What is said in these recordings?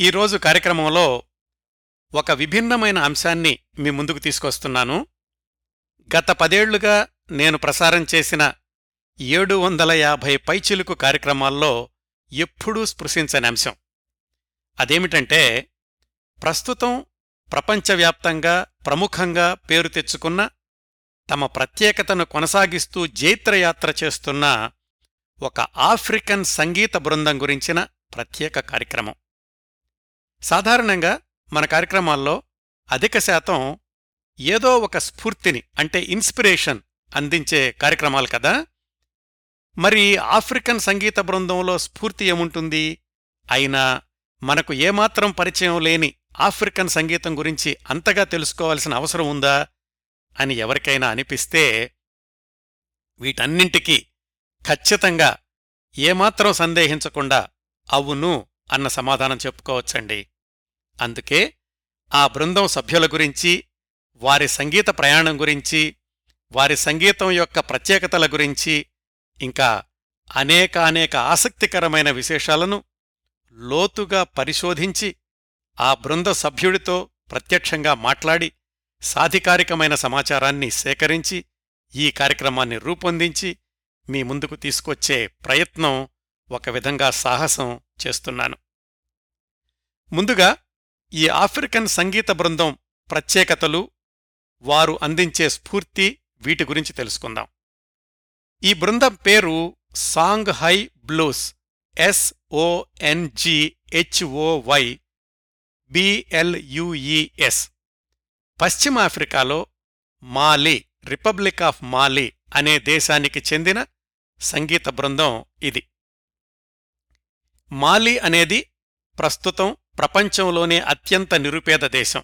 ఈరోజు కార్యక్రమంలో ఒక విభిన్నమైన అంశాన్ని మీ ముందుకు తీసుకొస్తున్నాను. గత పదేళ్ళుగా నేను ప్రసారం చేసిన ఏడు వందల యాభై పైచిలుకు కార్యక్రమాల్లో ఎప్పుడూ స్పృశించని అంశం. అదేమిటంటే ప్రస్తుతం ప్రపంచవ్యాప్తంగా ప్రముఖంగా పేరు తెచ్చుకున్న తమ ప్రత్యేకతను కొనసాగిస్తూ జైత్రయాత్ర చేస్తున్న ఒక ఆఫ్రికన్ సంగీత బృందం గురించిన ప్రత్యేక కార్యక్రమం. సాధారణంగా మన కార్యక్రమాల్లో అధిక శాతం ఏదో ఒక స్ఫూర్తిని అంటే ఇన్స్పిరేషన్ అందించే కార్యక్రమాలు కదా? మరి ఆఫ్రికన్ సంగీత బృందంలో స్ఫూర్తి ఏముంటుంది? అయినా మనకు ఏమాత్రం పరిచయం లేని ఆఫ్రికన్ సంగీతం గురించి అంతగా తెలుసుకోవాల్సిన అవసరం ఉందా? అని ఎవరికైనా అనిపిస్తే వీటన్నింటికీ ఖచ్చితంగా ఏమాత్రం సందేహించకుండా అవును అన్న సమాధానం చెప్పుకోవచ్చండి. అందుకే ఆ బృందం సభ్యుల గురించి వారి సంగీత ప్రయాణం గురించి వారి సంగీతం యొక్క ప్రత్యేకతల గురించి ఇంకా అనేకానేక ఆసక్తికరమైన విశేషాలను లోతుగా పరిశోధించి ఆ బృంద సభ్యుడితో ప్రత్యక్షంగా మాట్లాడి సాధికారికమైన సమాచారాన్ని సేకరించి ఈ కార్యక్రమాన్ని రూపొందించి మీ ముందుకు తీసుకొచ్చే ప్రయత్నం ఒక విధంగా సాహసం చేస్తున్నాను. ముందుగా ఈ ఆఫ్రికన్ సంగీత బృందం ప్రత్యేకతలు వారు అందించే స్ఫూర్తి వీటి గురించి తెలుసుకుందాం. ఈ బృందం పేరు సాంగ్ హై బ్లూస్ ఎస్ఓఎన్జిహెచ్ఓవై బిఎల్యుఈఎస్ పశ్చిమ ఆఫ్రికాలో మాలి రిపబ్లిక్ ఆఫ్ మాలి అనే దేశానికి చెందిన సంగీత బృందం ఇది. మాలి అనేది ప్రస్తుతం ప్రపంచంలోనే అత్యంత నిరుపేద దేశం.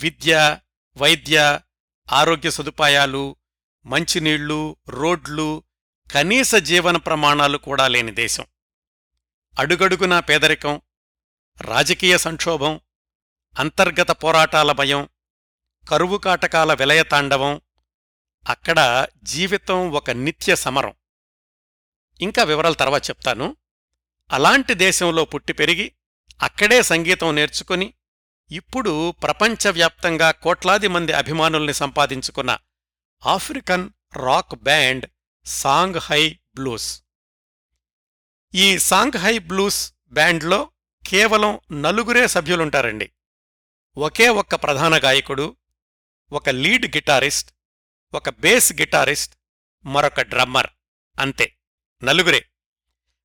విద్య వైద్య ఆరోగ్య సదుపాయాలు మంచినీళ్ళు రోడ్లు కనీస జీవన ప్రమాణాలు కూడా లేని దేశం. అడుగడుగునా పేదరికం రాజకీయ సంక్షోభం అంతర్గత పోరాటాల భయం కరువు కాటకాల విలయతాండవం అక్కడ జీవితం ఒక నిత్య సమరం. ఇంకా వివరాల తర్వాత చెప్తాను. అలాంటి దేశంలో పుట్టి పెరిగి అక్కడే సంగీతం నేర్చుకుని ఇప్పుడు ప్రపంచవ్యాప్తంగా కోట్లాది మంది అభిమానుల్ని సంపాదించుకున్న African rock band Songhoy Blues. ఈ సాంగ్హై బ్లూస్ బ్యాండ్లో కేవలం నలుగురే సభ్యులుంటారండి. ఒకే ఒక్క ప్రధాన గాయకుడు ఒక లీడ్ గిటారిస్ట్ ఒక బేస్ గిటారిస్ట్ మరొక డ్రమ్మర్. అంతే నలుగురే.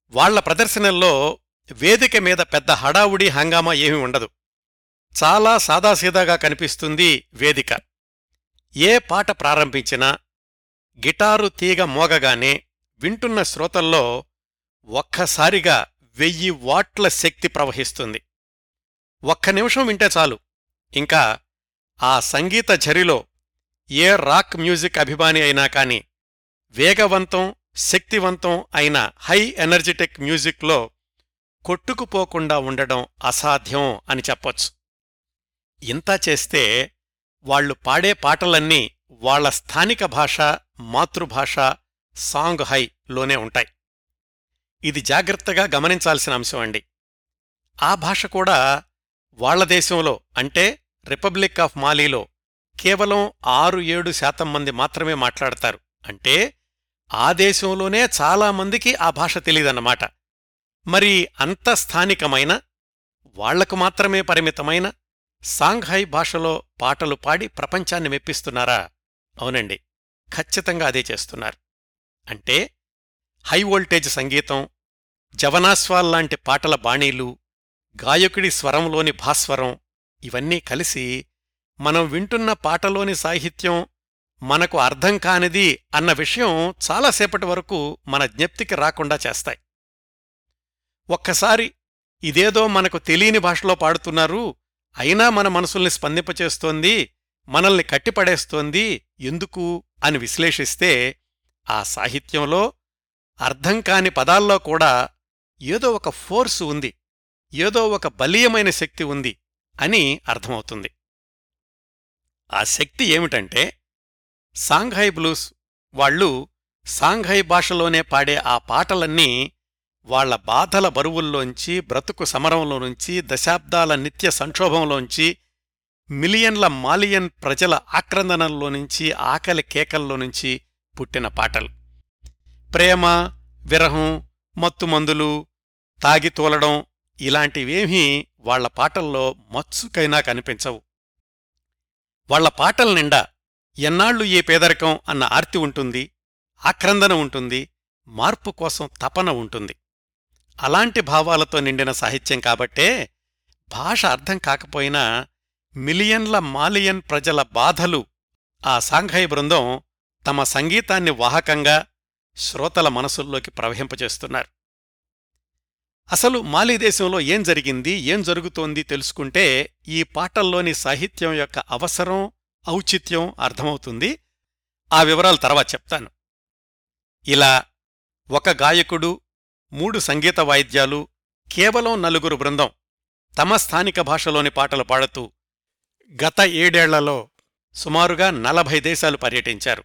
వాళ్ళ ప్రదర్శనల్లో వేదిక మీద పెద్ద హడావుడి హంగామా ఏమీ ఉండదు. చాలా సాదాసీదాగా కనిపిస్తుంది వేదిక. ఏ పాట ప్రారంభించినా గిటారు తీగ మోగగానే వింటున్న శ్రోతల్లో ఒక్కసారిగా వెయ్యి వాట్ల శక్తి ప్రవహిస్తుంది. ఒక్క నిమిషం వింటే చాలు. ఇంకా ఆ సంగీత ఝరిలో ఏ రాక్ మ్యూజిక్ అభిమాని అయినా కాని వేగవంతం శక్తివంతం అయిన హై ఎనర్జెటిక్ మ్యూజిక్లో కొట్టుకుపోకుండా ఉండడం అసాధ్యం అని చెప్పొచ్చు. ఇంతా చేస్తే వాళ్ళు పాడే పాటలన్నీ వాళ్ళ స్థానిక భాష మాతృభాష సాంగ్ హై లోనే ఉంటాయి. ఇది జాగ్రత్తగా గమనించాల్సిన అంశం అండి. ఆ భాష కూడా వాళ్ళ దేశంలో అంటే రిపబ్లిక్ ఆఫ్ మాలీలో కేవలం ఆరు ఏడు శాతం మంది మాత్రమే మాట్లాడతారు. అంటే ఆ దేశంలోనే చాలామందికి ఆ భాష తెలియదన్నమాట మరి అంత స్థానికమైన వాళ్ళకు మాత్రమే పరిమితమైన సాంఘాయ్ భాషలో పాటలు పాడి ప్రపంచాన్ని మెప్పిస్తున్నారా? అవునండి. ఖచ్చితంగా అదే చేస్తున్నారు. అంటే హై వోల్టేజ్ సంగీతం జవనాస్వాల్లాంటి పాటల బాణీలు గాయకుడి స్వరంలోని భాస్వరం ఇవన్నీ కలిసి మనం వింటున్న పాటలోని సాహిత్యం మనకు అర్థం కానిది అన్న విషయం చాలాసేపటి వరకు మన జ్ఞప్తికి రాకుండా చేస్తాయి. ఒక్కసారి ఇదేదో మనకు తెలియని భాషలో పాడుతున్నారు అయినా మన మనసుల్ని స్పందింపచేస్తోంది మనల్ని కట్టిపడేస్తోంది ఎందుకు అని విశ్లేషిస్తే ఆ సాహిత్యంలో అర్థం కాని పదాల్లో కూడా ఏదో ఒక ఫోర్సు ఉంది ఏదో ఒక బలీయమైన శక్తి ఉంది అని అర్థమవుతుంది. ఆ శక్తి ఏమిటంటే సాంఘాయ్ బ్లూస్ వాళ్ళు సాంఘాయ్ భాషలోనే పాడే ఆ పాటలన్నీ వాళ్ళ బాధల బరువుల్లోంచి బ్రతుకు సమరంలో నుంచి దశాబ్దాల నిత్య సంక్షోభంలోంచి మిలియన్ల మాలియన్ ప్రజల ఆక్రందనల్లో నుంచి ఆకలి కేకల్లో నుంచి పుట్టిన పాటలు. ప్రేమ విరహం మత్తుమందులు తాగి తోలడం ఇలాంటివేమీ వాళ్ళ పాటల్లో మత్సుకైనా కనిపించవు. వాళ్ళ పాటల నిండా ఎన్నాళ్ళు ఏ పేదరికం అన్న ఆర్తి ఉంటుంది ఆక్రందన ఉంటుంది మార్పు కోసం తపన ఉంటుంది. అలాంటి భావాలతో నిండిన సాహిత్యం కాబట్టే భాష అర్థం కాకపోయినా మిలియన్ల మాలియన్ ప్రజల బాధలు ఆ సాంఘాయి బృందం తమ సంగీతాన్ని వాహకంగా శ్రోతల మనసుల్లోకి ప్రవహింపచేస్తున్నారు అసలు మాలిదేశంలో ఏం జరిగింది ఏం జరుగుతోంది తెలుసుకుంటే ఈ పాటల్లోని సాహిత్యం యొక్క అవసరం ఔచిత్యం అర్థమవుతుంది. ఆ వివరాలు తర్వాత చెప్తాను. ఇలా ఒక గాయకుడు మూడు సంగీత వాయిద్యాలు కేవలం నలుగురు బృందం తమ స్థానిక భాషలోని పాటలు పాడుతూ గత ఏడేళ్ళలో సుమారుగా నలభై దేశాలు పర్యటించారు.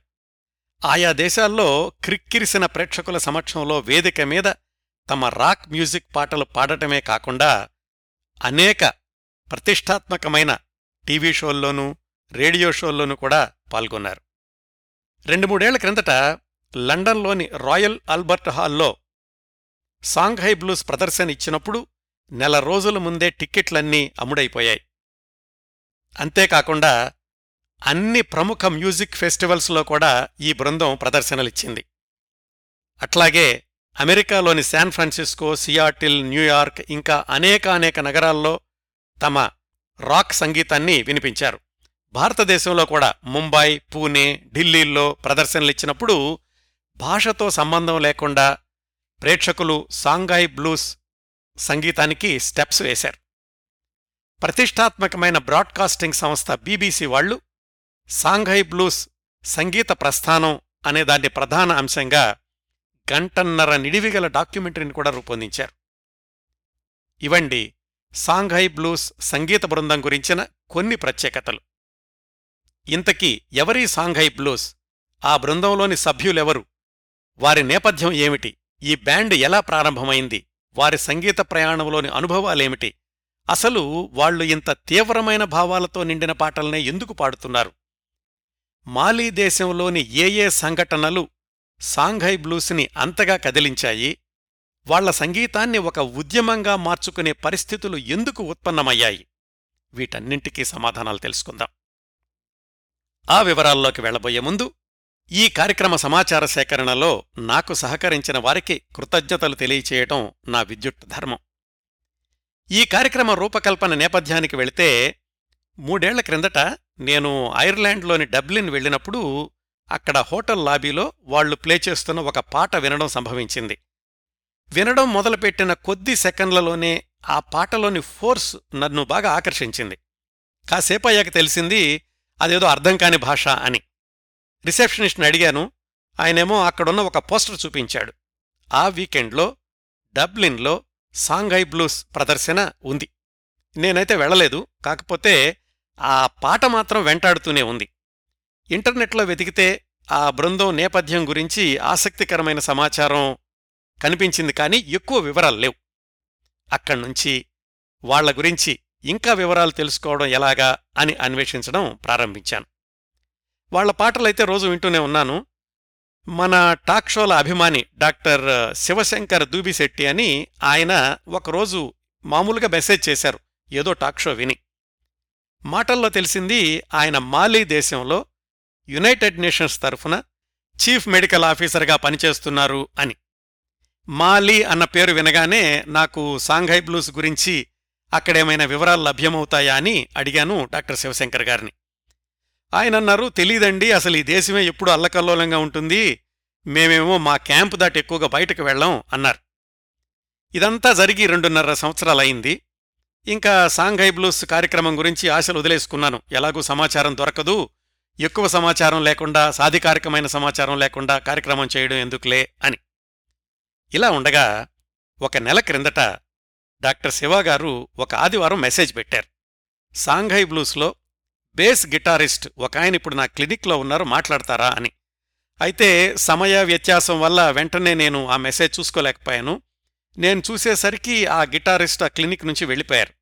ఆయా దేశాల్లో క్రిక్కిరిసిన ప్రేక్షకుల సమక్షంలో వేదిక మీద తమ రాక్ మ్యూజిక్ పాటలు పాడటమే కాకుండా అనేక ప్రతిష్టాత్మకమైన టీవీ షోల్లోనూ రేడియో షోల్లోనూ కూడా పాల్గొన్నారు. రెండు మూడేళ్ళ క్రిందట లండన్లోని రాయల్ ఆల్బర్ట్ హాల్లో సాంఘై బ్లూస్ ప్రదర్శన ఇచ్చినప్పుడు నెల రోజుల ముందే టిక్కెట్లన్నీ అమ్ముడైపోయాయి. అంతేకాకుండా అన్ని ప్రముఖ మ్యూజిక్ ఫెస్టివల్స్లో కూడా ఈ బృందం ప్రదర్శనలిచ్చింది. అట్లాగే అమెరికాలోని శాన్ ఫ్రాన్సిస్కో సియాటిల్ న్యూయార్క్ ఇంకా అనేకానేక నగరాల్లో తమ రాక్ సంగీతాన్ని వినిపించారు. భారతదేశంలో కూడా ముంబై పూణే ఢిల్లీల్లో ప్రదర్శనలిచ్చినప్పుడు భాషతో సంబంధం లేకుండా ప్రేక్షకులు సాంఘాయ్ బ్లూస్ సంగీతానికి స్టెప్స్ వేశారు. ప్రతిష్టాత్మకమైన బ్రాడ్కాస్టింగ్ సంస్థ బీబీసీ వాళ్ళు సాంఘై బ్లూస్ సంగీత ప్రస్థానం అనే దాన్ని ప్రధాన అంశంగా గంటన్నర నిడివిగల డాక్యుమెంటరీని కూడా రూపొందించారు. ఇవండి సాంఘై బ్లూస్ సంగీత బృందం గురించిన కొన్ని ప్రత్యేకతలు. ఇంతకీ ఎవరీ సాంఘై బ్లూస్? ఆ బృందంలోని సభ్యులెవరు? వారి నేపథ్యం ఏమిటి? ఈ బ్యాండ్ ఎలా ప్రారంభమైంది? వారి సంగీత ప్రయాణంలోని అనుభవాలేమిటి? అసలు వాళ్ళు ఇంత తీవ్రమైన భావాలతో నిండిన పాటల్నే ఎందుకు పాడుతున్నారు? మాలీ దేశంలోని ఏ ఏ సంఘటనలు సాంఘై బ్లూస్ని అంతగా కదిలించాయి? వాళ్ళ సంగీతాన్ని ఒక ఉద్యమంగా మార్చుకునే పరిస్థితులు ఎందుకు ఉత్పన్నమయ్యాయి? వీటన్నింటికీ సమాధానాలు తెలుసుకుందాం. ఆ వివరాల్లోకి వెళ్ళబోయే ముందు ఈ కార్యక్రమ సమాచార సేకరణలో నాకు సహకరించిన వారికి కృతజ్ఞతలు తెలియచేయటం నా విద్యుత్ ధర్మం. ఈ కార్యక్రమ రూపకల్పన నేపథ్యానికి వెళితే మూడేళ్ళ క్రిందట నేను ఐర్లాండ్లోని డబ్లిన్ వెళ్ళినప్పుడు అక్కడ హోటల్ లాబీలో వాళ్ళు ప్లే చేస్తున్న ఒక పాట వినడం సంభవించింది. వినడం మొదలుపెట్టిన కొద్ది సెకండ్లలోనే ఆ పాటలోని ఫోర్స్ నన్ను బాగా ఆకర్షించింది. కాసేపయ్యాక తెలిసింది అదేదో అర్థం కాని భాష అని. రిసెప్షనిస్ట్ని అడిగాను. ఆయనేమో అక్కడున్న ఒక పోస్టర్ చూపించాడు. ఆ వీకెండ్లో డబ్లిన్లో సాంఘై బ్లూస్ ప్రదర్శన ఉంది. నేనైతే వెళ్ళలేదు. కాకపోతే ఆ పాట మాత్రం వెంటాడుతూనే ఉంది. ఇంటర్నెట్లో వెతికితే ఆ బృందం నేపథ్యం గురించి ఆసక్తికరమైన సమాచారం కనిపించింది కానీ ఎక్కువ వివరాలు లేవు. అక్కడ్నుంచి వాళ్ళ గురించి ఇంకా వివరాలు తెలుసుకోవడం ఎలాగా అని అన్వేషించడం ప్రారంభించాను. వాళ్ళ పాటలైతే రోజు వింటూనే ఉన్నాను. మన టాక్ షోల అభిమాని డాక్టర్ శివశంకర్ దూబిశెట్టి అని ఆయన ఒకరోజు మామూలుగా మెసేజ్ చేశారు ఏదో టాక్ షో విని. మాటల్లో తెలిసింది ఆయన మాలీ దేశంలో యునైటెడ్ నేషన్స్ తరఫున చీఫ్ మెడికల్ ఆఫీసర్గా పనిచేస్తున్నారు అని. మాలీ అన్న పేరు వినగానే నాకు సాంఘై బ్లూస్ గురించి అక్కడేమైనా వివరాలు లభ్యమవుతాయా అని అడిగాను డాక్టర్ శివశంకర్ గారిని. ఆయన అన్నారు తెలీదండి అసలు ఈ దేశమే ఎప్పుడు అల్లకల్లోలంగా ఉంటుంది. మేమేమో మా క్యాంపు దాటి ఎక్కువగా బయటకు వెళ్ళాం అన్నారు. ఇదంతా జరిగి రెండున్నర సంవత్సరాలయింది ఇంకా సాంఘై బ్లూస్ కార్యక్రమం గురించి ఆశలు వదిలేసుకున్నాను. ఎలాగూ సమాచారం దొరకదు. ఎక్కువ సమాచారం లేకుండా సాధికారికమైన సమాచారం లేకుండా కార్యక్రమం చేయడం ఎందుకులే అని. ఇలా ఉండగా ఒక నెల క్రిందట డాక్టర్ శివగారు ఒక ఆదివారం మెసేజ్ పెట్టారు. సాంఘై బ్లూస్లో బేస్ గిటారిస్ట్ ఒక ఆయన ఇప్పుడు నా క్లినిక్లో ఉన్నారు మాట్లాడతారా అని. అయితే సమయ వ్యత్యాసం వల్ల వెంటనే నేను ఆ మెసేజ్ చూసుకోలేకపోయాను. నేను చూసేసరికి ఆ గిటారిస్ట్ ఆ క్లినిక్ నుంచి వెళ్ళిపోయారు.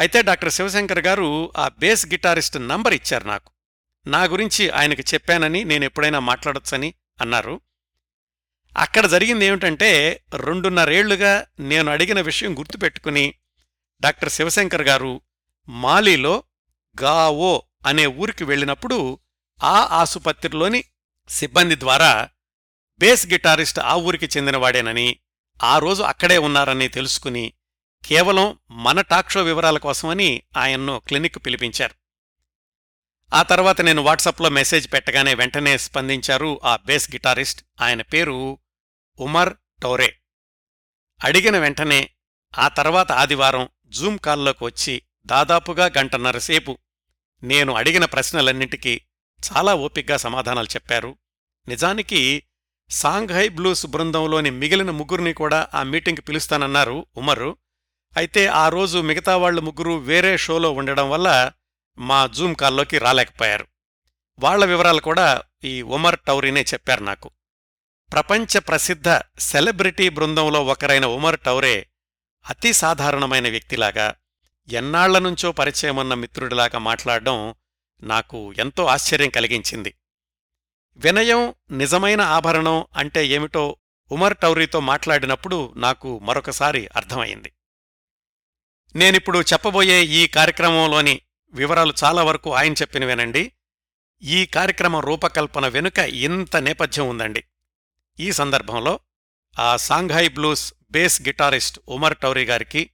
అయితే డాక్టర్ శివశంకర్ గారు ఆ బేస్ గిటారిస్ట్ నంబర్ ఇచ్చారు నాకు. నా గురించి ఆయనకు చెప్పానని నేను ఎప్పుడైనా మాట్లాడొచ్చని అన్నారు. అక్కడ జరిగింది ఏమిటంటే రెండున్నరేళ్ళుగా నేను అడిగిన విషయం గుర్తుపెట్టుకుని డాక్టర్ శివశంకర్ గారు మాలీలో గావో అనే ఊరికి వెళ్ళినప్పుడు ఆ ఆసుపత్రిలోని సిబ్బంది ద్వారా బేస్ గిటారిస్ట్ ఆ ఊరికి చెందినవాడేనని ఆ రోజు అక్కడే ఉన్నారని తెలుసుకుని కేవలం మన టాక్షో వివరాల కోసమని ఆయన్ను క్లినిక్ పిలిపించారు. ఆ తర్వాత నేను వాట్సాప్లో మెసేజ్ పెట్టగానే వెంటనే స్పందించారు ఆ బేస్ గిటారిస్ట్. ఆయన పేరు ఉమర్ టౌరే. అడిగిన వెంటనే ఆ తర్వాత ఆదివారం జూమ్ కాల్లోకి వచ్చి దాదాపుగా గంటన్నర సేపు నేను అడిగిన ప్రశ్నలన్నింటికీ చాలా ఓపిగ్గా సమాధానాలు చెప్పారు. నిజానికి సాంఘై బ్లూస్ బృందంలోని మిగిలిన ముగ్గురిని కూడా ఆ మీటింగ్ పిలుస్తానన్నారు ఉమరు. అయితే ఆ రోజు మిగతా వాళ్ళు ముగ్గురు వేరే షోలో ఉండడం వల్ల మా జూమ్ కాల్లోకి రాలేకపోయారు. వాళ్ళ వివరాలు కూడా ఈ ఉమర్ టౌరీనే చెప్పారు నాకు. ప్రపంచ ప్రసిద్ధ సెలబ్రిటీ బృందంలో ఒకరైన ఉమర్ టౌరే అతి సాధారణమైన వ్యక్తిలాగా ఎన్నాళ్ళనుంచో పరిచయమున్న మిత్రుడిలాగా మాట్లాడడం నాకు ఎంతో ఆశ్చర్యం కలిగించింది. వినయం నిజమైన ఆభరణం అంటే ఏమిటో ఉమర్ టౌరీతో మాట్లాడినప్పుడు నాకు మరొకసారి అర్థమైంది నేనిప్పుడు చెప్పబోయే ఈ కార్యక్రమంలోని వివరాలు చాలా వరకు ఆయన చెప్పినవేనండి. ఈ కార్యక్రమ రూపకల్పన వెనుక ఇంత నేపథ్యం ఉందండి. ఈ సందర్భంలో ఆ Songhoy Blues bass guitarist Oumar Toure గారికి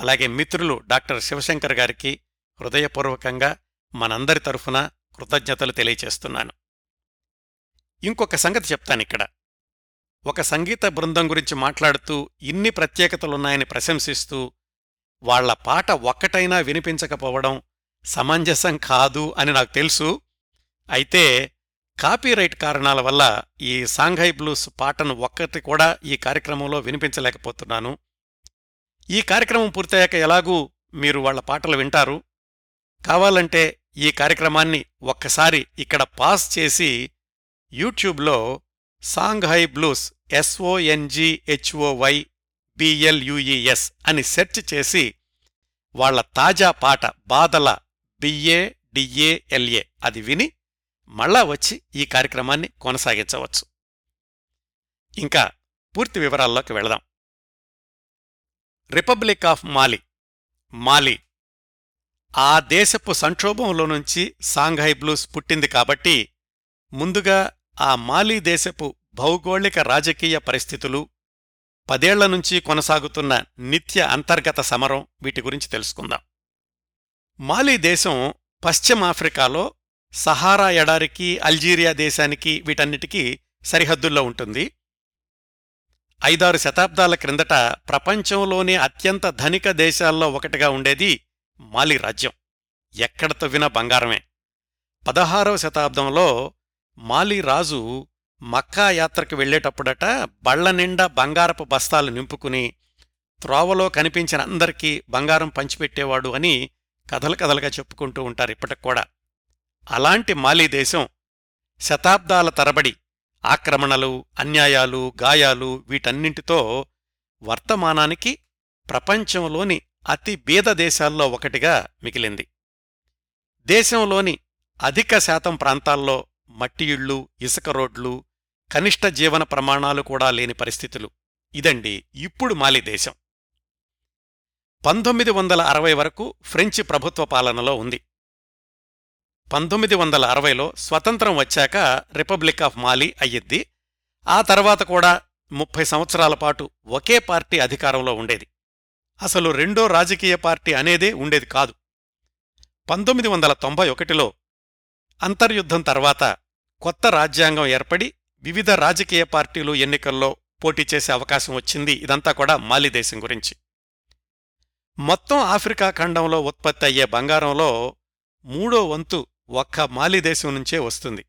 అలాగే మిత్రులు డాక్టర్ శివశంకర్ గారికి హృదయపూర్వకంగా మనందరి తరఫున కృతజ్ఞతలు తెలియచేస్తున్నాను. ఇంకొక సంగతి చెప్తానిక్కడ ఒక సంగీత బృందం గురించి మాట్లాడుతూ ఇన్ని ప్రత్యేకతలున్నాయని ప్రశంసిస్తూ వాళ్ళ పాట ఒక్కటైనా వినిపించకపోవడం సమంజసం కాదు అని నాకు తెలుసు. అయితే కాపీరైట్ కారణాల వల్ల ఈ సాంఘై బ్లూస్ పాటను ఒక్కటి కూడా ఈ కార్యక్రమంలో వినిపించలేకపోతున్నాను. ఈ కార్యక్రమం పూర్తయ్యాక ఎలాగూ మీరు వాళ్ళ పాటలు వింటారు. కావాలంటే ఈ కార్యక్రమాన్ని ఒక్కసారి ఇక్కడ పాస్ చేసి యూట్యూబ్లో సాంఘై బ్లూస్ ఎస్ఓఎన్జిహెచ్ఓవై బిఎల్యుఈఎస్ అని సెర్చ్ చేసి వాళ్ళ తాజా పాట బాదల బిఏ డిఏఎల్ఏ అది విని మళ్ళా వచ్చి ఈ కార్యక్రమాన్ని కొనసాగించవచ్చు. ఇంకా పూర్తి వివరాల్లోకి వెళదాం. రిపబ్లిక్ ఆఫ్ మాలి మాలి ఆ దేశపు సంక్షోభంలో నుంచి సాంఘై బ్లూస్ పుట్టింది కాబట్టి ముందుగా ఆ మాలీ దేశపు భౌగోళిక రాజకీయ పరిస్థితులు పదేళ్ళ నుంచి కొనసాగుతున్న నిత్య అంతర్గత సమరం వీటి గురించి తెలుసుకుందాం. మాలీ దేశం పశ్చిమాఫ్రికాలో సహారా ఎడారికి అల్జీరియా దేశానికి వీటన్నిటికీ సరిహద్దుల్లో ఉంటుంది. ఐదారు శతాబ్దాల క్రిందట ప్రపంచంలోనే అత్యంత ధనిక దేశాల్లో ఒకటిగా ఉండేది మాలి రాజ్యం. ఎక్కడ తవ్వినా బంగారమే. పదహారవ శతాబ్దంలో మాలి రాజు మక్కా యాత్రకు వెళ్ళేటప్పుడట బళ్ళ నిండా బంగారపు బస్తాలు నింపుకుని త్రోవలో కనిపించిన అందరికీ బంగారం పంచిపెట్టేవాడు అని కథలు కథలుగా చెప్పుకుంటూ ఉంటారు ఇప్పటికి కూడా. అలాంటి మాలీ దేశం శతాబ్దాల తరబడి ఆక్రమణలు అన్యాయాలు గాయాలు వీటన్నింటితో వర్తమానానికి ప్రపంచంలోని అతి బీద దేశాల్లో ఒకటిగా మిగిలింది. దేశంలోని అధిక శాతం ప్రాంతాల్లో మట్టి ఇళ్ళు ఇసుక రోడ్లు కనిష్ట జీవన ప్రమాణాలు కూడా లేని పరిస్థితులు. ఇదండి ఇప్పుడు మాలి దేశం. పంతొమ్మిది వందల అరవై వరకు ఫ్రెంచి ప్రభుత్వ పాలనలో ఉంది. పంతొమ్మిది వందల అరవైలో స్వతంత్రం వచ్చాక రిపబ్లిక్ ఆఫ్ మాలి అయ్యిద్ది. ఆ తర్వాత కూడా ముప్పై సంవత్సరాల పాటు ఒకే పార్టీ అధికారంలో ఉండేది. అసలు రెండో రాజకీయ పార్టీ అనేదే ఉండేది కాదు. పంతొమ్మిది వందల తొంభై ఒకటిలో అంతర్యుద్ధం తర్వాత కొత్త రాజ్యాంగం ఏర్పడి వివిధ రాజకీయ పార్టీలు ఎన్నికల్లో పోటీ చేసే అవకాశం వచ్చింది. ఇదంతా కూడా మాలి దేశం గురించి. మొత్తం ఆఫ్రికా ఖండంలో ఉత్పత్తి అయ్యే బంగారంలో మూడో వంతు ఒక్క మాలి దేశం నుంచే వస్తుంది.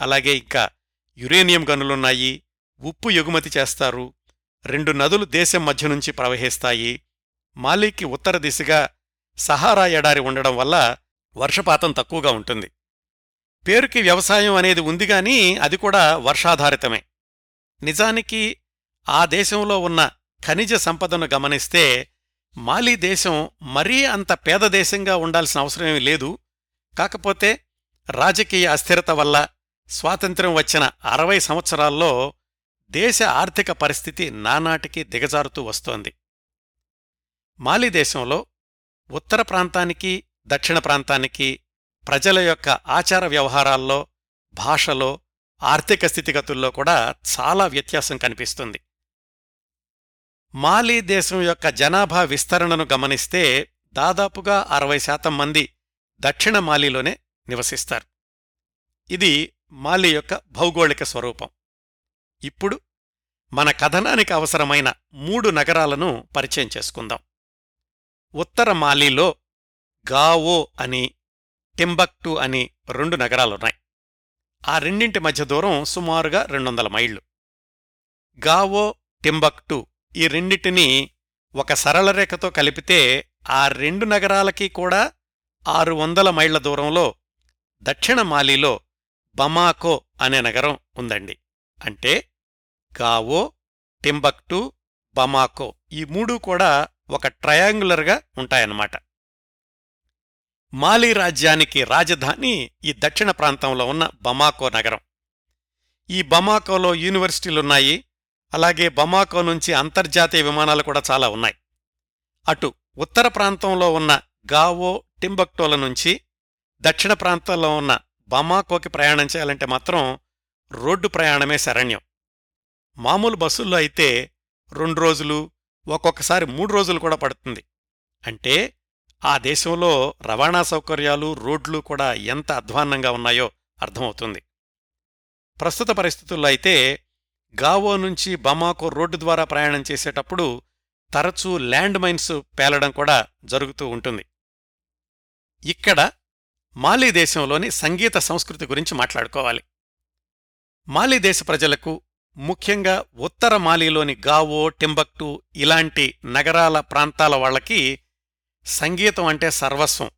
అలాగే ఇంకా యురేనియం గనులున్నాయి ఉప్పు ఎగుమతి చేస్తారు రెండు నదులు దేశం మధ్య నుంచి ప్రవహిస్తాయి. మాలికి ఉత్తర దిశగా సహారా ఎడారి ఉండడం వల్ల వర్షపాతం తక్కువగా ఉంటుంది. పేరుకి వ్యవసాయం అనేది ఉందిగాని అది కూడా వర్షాధారితమే. నిజానికి ఆ దేశంలో ఉన్న ఖనిజ సంపదను గమనిస్తే మాలీ దేశం మరీ అంత పేద దేశంగా ఉండాల్సిన అవసరమేమీ లేదు. కాకపోతే రాజకీయ అస్థిరత వల్ల స్వాతంత్ర్యం వచ్చిన అరవై సంవత్సరాల్లో దేశ ఆర్థిక పరిస్థితి నానాటికి దిగజారుతూ వస్తోంది. మాలి దేశంలో ఉత్తర ప్రాంతానికి దక్షిణ ప్రాంతానికి ప్రజల యొక్క ఆచార వ్యవహారాల్లో భాషలో ఆర్థిక స్థితిగతుల్లో కూడా చాలా వ్యత్యాసం కనిపిస్తుంది. మాలీ దేశం యొక్క జనాభా విస్తరణను గమనిస్తే దాదాపుగా అరవై శాతం మంది దక్షిణ మాలిలోనే నివసిస్తారు. ఇది మాలి యొక్క భౌగోళిక స్వరూపం. ఇప్పుడు మన కథనానికి అవసరమైన మూడు నగరాలను పరిచయం చేసుకుందాం. ఉత్తర మాలీలో గావో అని టింబక్టు అని రెండు నగరాలున్నాయి. ఆ రెండింటి మధ్య దూరం సుమారుగా రెండొందల మైళ్ళు. గావో టింబక్టు ఈ రెండింటినీ ఒక సరళ రేఖతో కలిపితే ఆ రెండు నగరాలకి కూడా ఆరు వందల మైళ్ళ దూరంలో దక్షిణ మాలీలో బమాకో అనే నగరం ఉందండి. అంటే గావో టింబక్టు బమాకో ఈ మూడు కూడా ఒక ట్రయాంగులర్గా ఉంటాయన్నమాట. మాలీ రాజ్యానికి రాజధాని ఈ దక్షిణ ప్రాంతంలో ఉన్న బమాకో నగరం. ఈ బమాకోలో యూనివర్సిటీలున్నాయి. అలాగే బమాకో నుంచి అంతర్జాతీయ విమానాలు కూడా చాలా ఉన్నాయి. అటు ఉత్తర ప్రాంతంలో ఉన్న గావో టింబక్టోల నుంచి దక్షిణ ప్రాంతంలో ఉన్న బమాకోకి ప్రయాణం చేయాలంటే మాత్రం రోడ్డు ప్రయాణమే శరణ్యం. మామూలు బస్సుల్లో అయితే రెండు రోజులు ఒక్కొక్కసారి మూడు రోజులు కూడా పడుతుంది. అంటే ఆ దేశంలో రవాణా సౌకర్యాలు రోడ్లు కూడా ఎంత అధ్వాన్నంగా ఉన్నాయో అర్థమవుతుంది. ప్రస్తుత పరిస్థితుల్లో అయితే గావో నుంచి బమాకో రోడ్డు ద్వారా ప్రయాణం చేసేటప్పుడు తరచూ ల్యాండ్ మైన్స్ పేలడం కూడా జరుగుతూ ఉంటుంది. ఇక్కడ మాలీ దేశంలోని సంగీత సంస్కృతి గురించి మాట్లాడుకోవాలి. మాలీ దేశ ప్రజలకు ముఖ్యంగా ఉత్తర మాలీలోని గావో టింబక్టు ఇలాంటి నగరాల ప్రాంతాల వాళ్ళకి సంగీతం అంటే సర్వస్వం.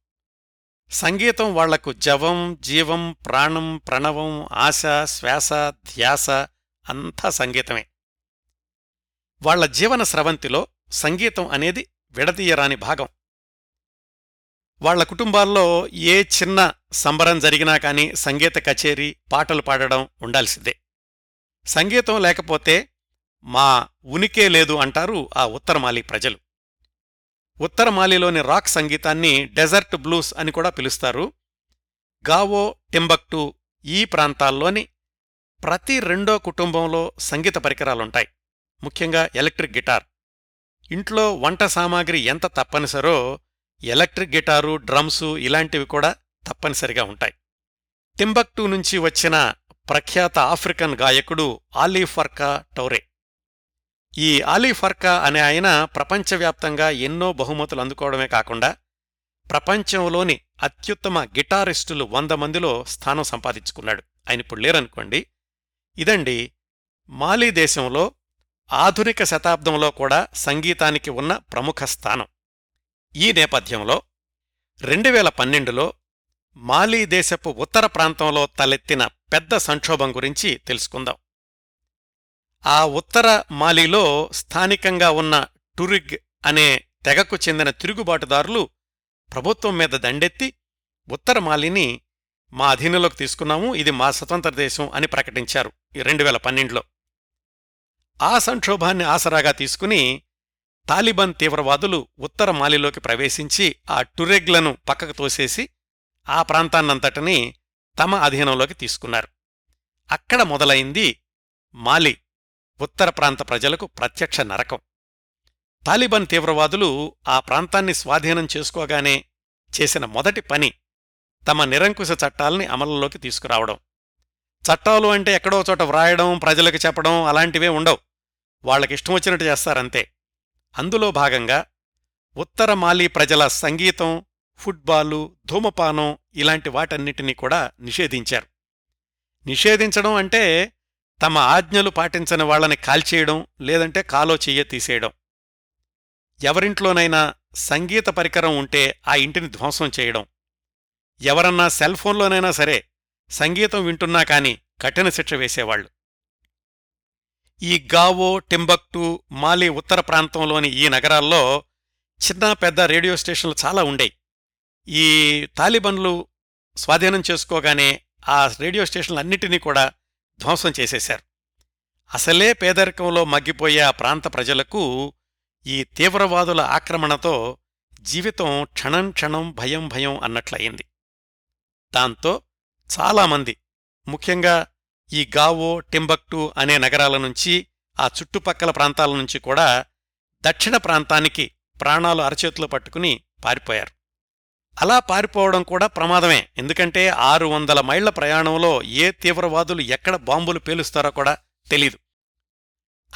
సంగీతం వాళ్ళకు జవం జీవం ప్రాణం ప్రణవం ఆశ శ్వాస ధ్యాస అంతా సంగీతమే. వాళ్ళ జీవన స్రవంతిలో సంగీతం అనేది విడదీయరాని భాగం. వాళ్ళ కుటుంబాల్లో ఏ చిన్న సంబరం జరిగినా కానీ సంగీత కచేరీ పాటలు పాడడం ఉండాల్సిందే. సంగీతం లేకపోతే మా ఉనికే లేదు అంటారు ఆ ఉత్తరమాలి ప్రజలు. ఉత్తరమాలిలోని రాక్ సంగీతాన్ని డెజర్ట్ బ్లూస్ అని కూడా పిలుస్తారు. గావో టింబక్టు ఈ ప్రాంతాల్లోని ప్రతి రెండో కుటుంబంలో సంగీత పరికరాలుంటాయి. ముఖ్యంగా ఎలక్ట్రిక్ గిటార్. ఇంట్లో వంట సామాగ్రి ఎంత తప్పనిసరో ఎలక్ట్రిక్ గిటారు డ్రమ్సు ఇలాంటివి కూడా తప్పనిసరిగా ఉంటాయి. టింబక్టు నుంచి వచ్చిన ప్రఖ్యాత ఆఫ్రికన్ గాయకుడు ఆలీఫర్కా టౌరే. ఈ ఆలీఫర్కా అనే ఆయన ప్రపంచవ్యాప్తంగా ఎన్నో బహుమతులు అందుకోవడమే కాకుండా ప్రపంచంలోని అత్యుత్తమ గిటారిస్టులు వంద మందిలో స్థానం సంపాదించుకున్నాడు. ఆయన ఇప్పుడు లేరనుకోండి. ఇదండి మాలీ దేశంలో ఆధునిక శతాబ్దంలో కూడా సంగీతానికి ఉన్న ప్రముఖ స్థానం. ఈ నేపథ్యంలో రెండు వేల పన్నెండులో మాలీ దేశపు ఉత్తర ప్రాంతంలో తలెత్తిన పెద్ద సంక్షోభం గురించి తెలుసుకుందాం. ఆ ఉత్తర మాలీలో స్థానికంగా ఉన్న టురిగ్ అనే తెగకు చెందిన తిరుగుబాటుదారులు ప్రభుత్వం మీద దండెత్తి ఉత్తర మాలిని మా అధీనంలోకి తీసుకున్నాము ఇది మా స్వతంత్ర దేశం అని ప్రకటించారు రెండు వేల పన్నెండులో ఆ సంక్షోభాన్ని ఆసరాగా తీసుకుని తాలిబాన్ తీవ్రవాదులు ఉత్తర మాలిలోకి ప్రవేశించి ఆ టురెగ్లను పక్కకు తోసేసి ఆ ప్రాంతాన్నంతటినీ తమ అధీనంలోకి తీసుకున్నారు. అక్కడ మొదలైంది మాలి ఉత్తర ప్రాంత ప్రజలకు ప్రత్యక్ష నరకం. తాలిబాన్ తీవ్రవాదులు ఆ ప్రాంతాన్ని స్వాధీనం చేసుకోగానే చేసిన మొదటి పని తమ నిరంకుశ చట్టాల్ని అమలులోకి తీసుకురావడం. చట్టాలు అంటే ఎక్కడో చోట వ్రాయడం ప్రజలకు చెప్పడం అలాంటివే ఉండవు. వాళ్ళకిష్టం వచ్చినట్టు చేస్తారంతే. అందులో భాగంగా ఉత్తర మాలి ప్రజల సంగీతం ఫుట్బాలు ధూమపానం ఇలాంటి వాటన్నిటినీ కూడా నిషేధించారు. నిషేధించడం అంటే తమ ఆజ్ఞలు పాటించని వాళ్ళని కాల్చేయడం లేదంటే కాలో చెయ్య తీసేయడం. ఎవరింట్లోనైనా సంగీత పరికరం ఉంటే ఆ ఇంటిని ధ్వంసం చేయడం. ఎవరన్నా సెల్ ఫోన్లోనైనా సరే సంగీతం వింటున్నా కాని కఠిన శిక్ష వేసేవాళ్ళు ఈ గావో టింబక్టు మాలి ఉత్తర ప్రాంతంలోని ఈ నగరాల్లో చిన్న పెద్ద రేడియో స్టేషన్లు చాలా ఉండేవి ఈ తాలిబన్లు స్వాధీనం చేసుకోగానే ఆ రేడియో స్టేషన్లన్నిటినీ కూడా ధ్వంసం చేసేశారు. అసలే పేదరికంలో మగ్గిపోయే ఆ ప్రాంత ప్రజలకు ఈ తీవ్రవాదుల ఆక్రమణతో జీవితం క్షణం క్షణం భయం భయం అన్నట్లయింది. దాంతో చాలామంది ముఖ్యంగా ఈ గావో టింబక్టు అనే నగరాల నుంచి ఆ చుట్టుపక్కల ప్రాంతాల నుంచి కూడా దక్షిణ ప్రాంతానికి ప్రాణాలు అరచేతులు పట్టుకుని పారిపోయారు. అలా పారిపోవడం కూడా ప్రమాదమే. ఎందుకంటే ఆరు వందల మైళ్ళ ప్రయాణంలో ఏ తీవ్రవాదులు ఎక్కడ బాంబులు పేలుస్తారో కూడా తెలీదు.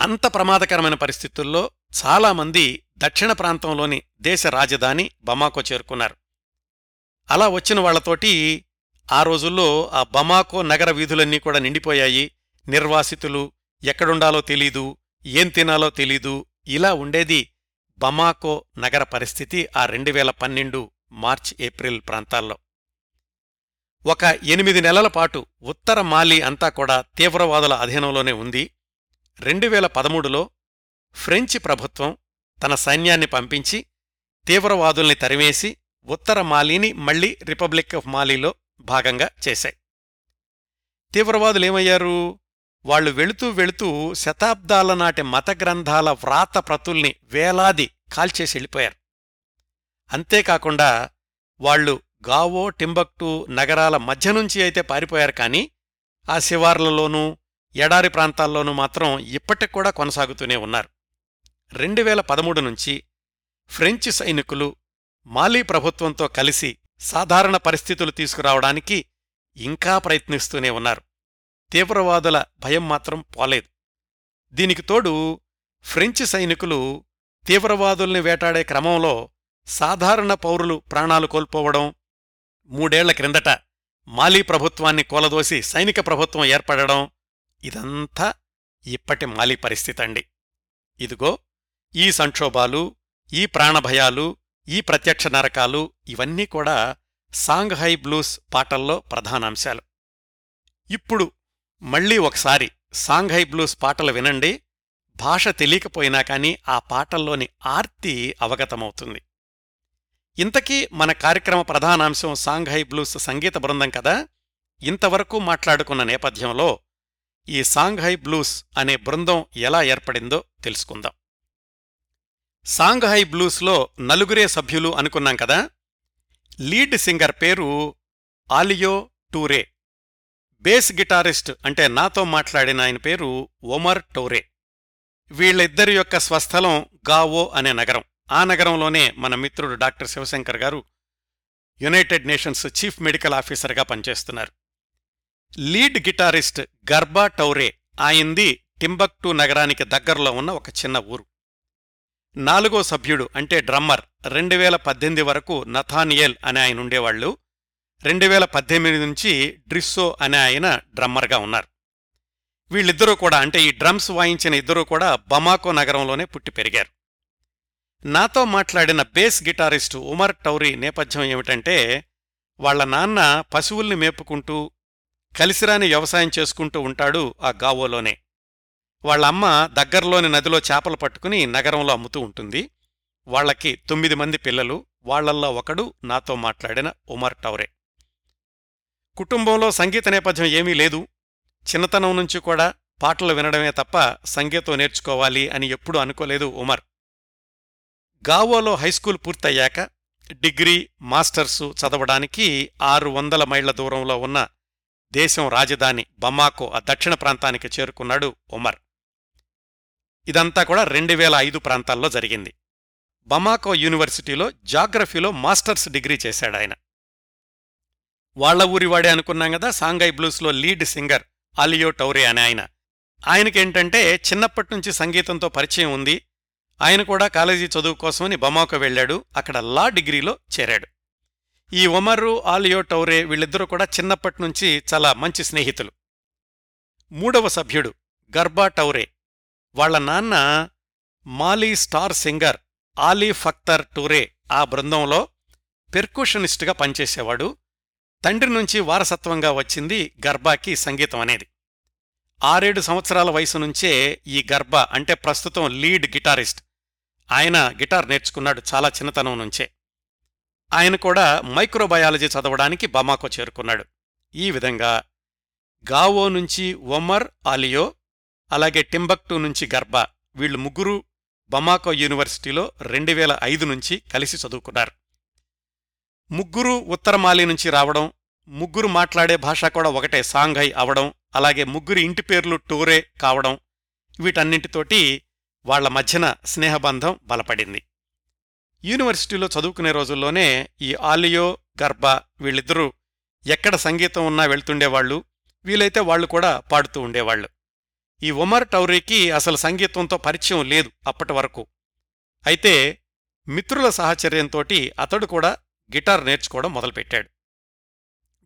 అంత ప్రమాదకరమైన పరిస్థితుల్లో చాలామంది దక్షిణ ప్రాంతంలోని దేశ రాజధాని బమాకో చేరుకున్నారు. అలా వచ్చిన వాళ్ళతోటి ఆ రోజుల్లో ఆ బమాకో నగర వీధులన్నీ కూడా నిండిపోయాయి. నిర్వాసితులు ఎక్కడుండాలో తెలీదు ఏం తినాలో తెలీదు ఇలా ఉండేది బమాకో నగర పరిస్థితి ఆ రెండు వేల పన్నెండు మార్చ్ ఏప్రిల్ ప్రాంతాల్లో. ఒక ఎనిమిది నెలల పాటు ఉత్తర మాలి అంతా కూడా తీవ్రవాదుల అధీనంలోనే ఉంది. రెండు వేల పదమూడులో ఫ్రెంచి ప్రభుత్వం తన సైన్యాన్ని పంపించి తీవ్రవాదుల్ని తరివేసి ఉత్తర మాలీని మళ్ళీ రిపబ్లిక్ ఆఫ్ మాలీలో భాగంగా చేశాయి. తీవ్రవాదులేమయ్యారు? వాళ్ళు వెళుతూ వెళుతూ శతాబ్దాల నాటి మత గ్రంథాల వ్రాత ప్రతుల్ని వేలాది కాల్చేసి వెళ్ళిపోయారు. అంతేకాకుండా వాళ్ళు గావో టింబక్టు నగరాల మధ్య నుంచి అయితే పారిపోయారు కానీ ఆ శివార్లలోనూ ఎడారి ప్రాంతాల్లోనూ మాత్రం ఇప్పటికి కూడా కొనసాగుతూనే ఉన్నారు. రెండు వేల పదమూడు నుంచి ఫ్రెంచ్ సైనికులు మాలీ ప్రభుత్వంతో కలిసి సాధారణ పరిస్థితులు తీసుకురావడానికి ఇంకా ప్రయత్నిస్తూనే ఉన్నారు. తీవ్రవాదుల భయం మాత్రం పోలేదు. దీనికి తోడు ఫ్రెంచి సైనికులు తీవ్రవాదుల్ని వేటాడే క్రమంలో సాధారణ పౌరులు ప్రాణాలు కోల్పోవడం మూడేళ్ళ క్రిందట మాలీ ప్రభుత్వాన్ని కూలదోసి సైనిక ప్రభుత్వం ఏర్పడడం ఇదంతా ఇప్పటి మాలీ పరిస్థితి అండి ఇదిగో ఈ సంక్షోభాలు ఈ ప్రాణభయాలు ఈ ప్రత్యక్ష నరకాలు ఇవన్నీ కూడా సాంగ్హై బ్లూస్ పాటల్లో ప్రధానాంశాలు. ఇప్పుడు మళ్ళీ ఒకసారి సాంఘై బ్లూస్ పాటలు వినండి. భాష తెలియకపోయినా కాని ఆ పాటల్లోని ఆర్తి అవగతమవుతుంది. ఇంతకీ మన కార్యక్రమ ప్రధానాంశం సాంఘై బ్లూస్ సంగీత బృందం కదా? ఇంతవరకు మాట్లాడుకున్న నేపథ్యంలో ఈ సాంఘై బ్లూస్ అనే బృందం ఎలా ఏర్పడిందో తెలుసుకుందాం. సాంఘై బ్లూస్లో నలుగురే సభ్యులు అనుకున్నాం కదా? లీడ్ సింగర్ పేరు ఆలియో టూరే. బేస్ గిటారిస్ట్ అంటే నాతో మాట్లాడిన ఆయన పేరు ఒమర్ టోరే. వీళ్ళిద్దరి యొక్క స్వస్థలం గావో అనే నగరం. ఆ నగరంలోనే మన మిత్రుడు డాక్టర్ శివశంకర్ గారు యునైటెడ్ నేషన్స్ చీఫ్ మెడికల్ ఆఫీసర్గా పనిచేస్తున్నారు. లీడ్ గిటారిస్ట్ గర్బా టౌరే ఆయింది టింబక్టు నగరానికి దగ్గరలో ఉన్న ఒక చిన్న ఊరు. నాలుగో సభ్యుడు అంటే డ్రమ్మర్. రెండు వేల పద్దెనిమిది వరకు నథానియల్ అనే ఆయన ఉండేవాళ్ళు రెండు వేల పద్దెనిమిది నుంచి డ్రిస్సో అనే ఆయన డ్రమ్మర్గా ఉన్నారు. వీళ్ళిద్దరూ కూడా అంటే ఈ డ్రమ్స్ వాయించిన ఇద్దరూ కూడా బమాకో నగరంలోనే పుట్టి పెరిగారు. నాతో మాట్లాడిన బేస్ గిటారిస్టు ఉమర్ టౌరీ నేపథ్యం ఏమిటంటే వాళ్ళ నాన్న పశువుల్ని మేపుకుంటూ కలిసిరాని వ్యవసాయం చేసుకుంటూ ఉంటాడు ఆ గావోలోనే. వాళ్ళమ్మ దగ్గరలోని నదిలో చేపలు పట్టుకుని నగరంలో అమ్ముతూ ఉంటుంది. వాళ్ళకి తొమ్మిది మంది పిల్లలు వాళ్ళల్లో ఒకడు నాతో మాట్లాడిన ఉమర్ టౌరే. కుటుంబంలో సంగీత నేపథ్యం ఏమీ లేదు. చిన్నతనం నుంచి కూడా పాటలు వినడమే తప్ప సంగీతం నేర్చుకోవాలి అని ఎప్పుడూ అనుకోలేదు ఉమర్. గావోలో హైస్కూల్ పూర్తయ్యాక డిగ్రీ మాస్టర్సు చదవడానికి ఆరు వందల మైళ్ళ దూరంలో ఉన్న దేశం రాజధాని బమాకో ఆ దక్షిణ ప్రాంతానికి చేరుకున్నాడు ఉమర్. ఇదంతా కూడా రెండు వేల ఐదు ప్రాంతాల్లో జరిగింది. బమాకో యూనివర్సిటీలో జాగ్రఫీలో మాస్టర్స్ డిగ్రీ చేశాడాయన వాళ్ళ ఊరివాడే అనుకున్నాం కదా సాంఘై బ్లూస్లో లీడ్ సింగర్ ఆలియో టౌరే అని ఆయన. ఆయనకేంటంటే చిన్నప్పటినుంచి సంగీతంతో పరిచయం ఉంది. ఆయన కూడా కాలేజీ చదువు కోసమని బమాకో వెళ్ళాడు అక్కడ లా డిగ్రీలో చేరాడు. ఈ ఒమర్రు ఆలియో టౌరే వీళ్ళిద్దరూ కూడా చిన్నప్పటినుంచి చాలా మంచి స్నేహితులు. మూడవ సభ్యుడు గర్బా టౌరే. వాళ్ళ నాన్న మాలీ స్టార్ సింగర్ ఆలీ ఫక్తర్ టూరే ఆ బృందంలో పెర్కుషనిస్టుగా పనిచేసేవాడు. తండ్రి నుంచి వారసత్వంగా వచ్చింది గర్బాకి సంగీతం అనేది. ఆరేడు సంవత్సరాల వయసు నుంచే ఈ గర్భ అంటే ప్రస్తుతం లీడ్ గిటారిస్ట్. ఆయన గిటార్ నేర్చుకున్నాడు చాలా చిన్నతనం నుంచే. ఆయన కూడా మైక్రోబయాలజీ చదవడానికి బమాకో చేరుకున్నాడు. ఈ విధంగా గావో నుంచి ఒమర్ ఆలియో అలాగే టింబక్టు నుంచి గర్బా. వీళ్ళు ముగ్గురు బమాకో యూనివర్సిటీలో రెండు వేల ఐదు నుంచి కలిసి చదువుకున్నారు. ముగ్గురు ఉత్తర మాలి నుంచి రావడం ముగ్గురు మాట్లాడే భాష కూడా ఒకటే సాంఘై అవడం అలాగే ముగ్గురి ఇంటి పేర్లు టూరే కావడం వీటన్నింటితోటి వాళ్ళ మధ్యన స్నేహబంధం బలపడింది. యూనివర్సిటీలో చదువుకునే రోజుల్లోనే ఈ ఆలియో గర్భ వీళ్ళిద్దరూ ఎక్కడ సంగీతం ఉన్నా వెళ్తుండేవాళ్ళు వీలైతే వాళ్ళు కూడా పాడుతూ ఉండేవాళ్ళు ఈ ఉమర్ టౌరీకి అసలు సంగీతంతో పరిచయం లేదు అప్పటి వరకు. అయితే మిత్రుల సహచర్యంతోటి అతడు కూడా గిటార్ నేర్చుకోవడం మొదలుపెట్టాడు.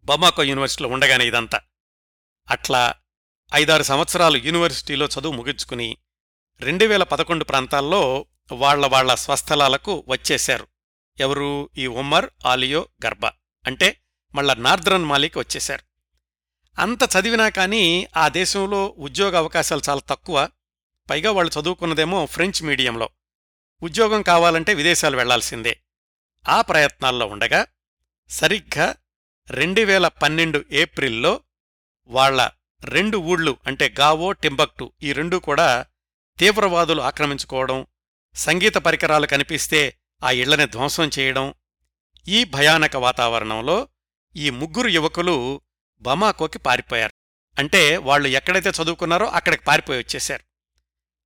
బమాకో యూనివర్సిటీలో ఉండగానే ఇదంతా. అట్లా ఐదారు సంవత్సరాలు యూనివర్సిటీలో చదువు ముగించుకుని రెండు వేల పదకొండు ప్రాంతాల్లో వాళ్ళ వాళ్ళ స్వస్థలాలకు వచ్చేశారు. ఎవరు? ఈ ఉమర్ ఆలియో గర్భ అంటే మళ్ళా నార్దరన్ మాలికి వచ్చేశారు. అంత చదివినా కానీ ఆ దేశంలో ఉద్యోగ అవకాశాలు చాలా తక్కువ. పైగా వాళ్ళు చదువుకున్నదేమో ఫ్రెంచ్ మీడియంలో. ఉద్యోగం కావాలంటే విదేశాలు వెళ్ళాల్సిందే. ఆ ప్రయత్నాల్లో ఉండగా సరిగ్గా రెండు వేల పన్నెండు ఏప్రిల్లో వాళ్ళ రెండు ఊళ్ళు అంటే గావో టింబక్టు ఈ రెండూ కూడా తీవ్రవాదులు ఆక్రమించుకోవడం సంగీత పరికరాలు కనిపిస్తే ఆ ఇళ్ళని ధ్వంసం చేయడం ఈ భయానక వాతావరణంలో ఈ ముగ్గురు యువకులు బమాకోకి పారిపోయారు. అంటే వాళ్ళు ఎక్కడైతే చదువుకున్నారో అక్కడికి పారిపోయి వచ్చేశారు.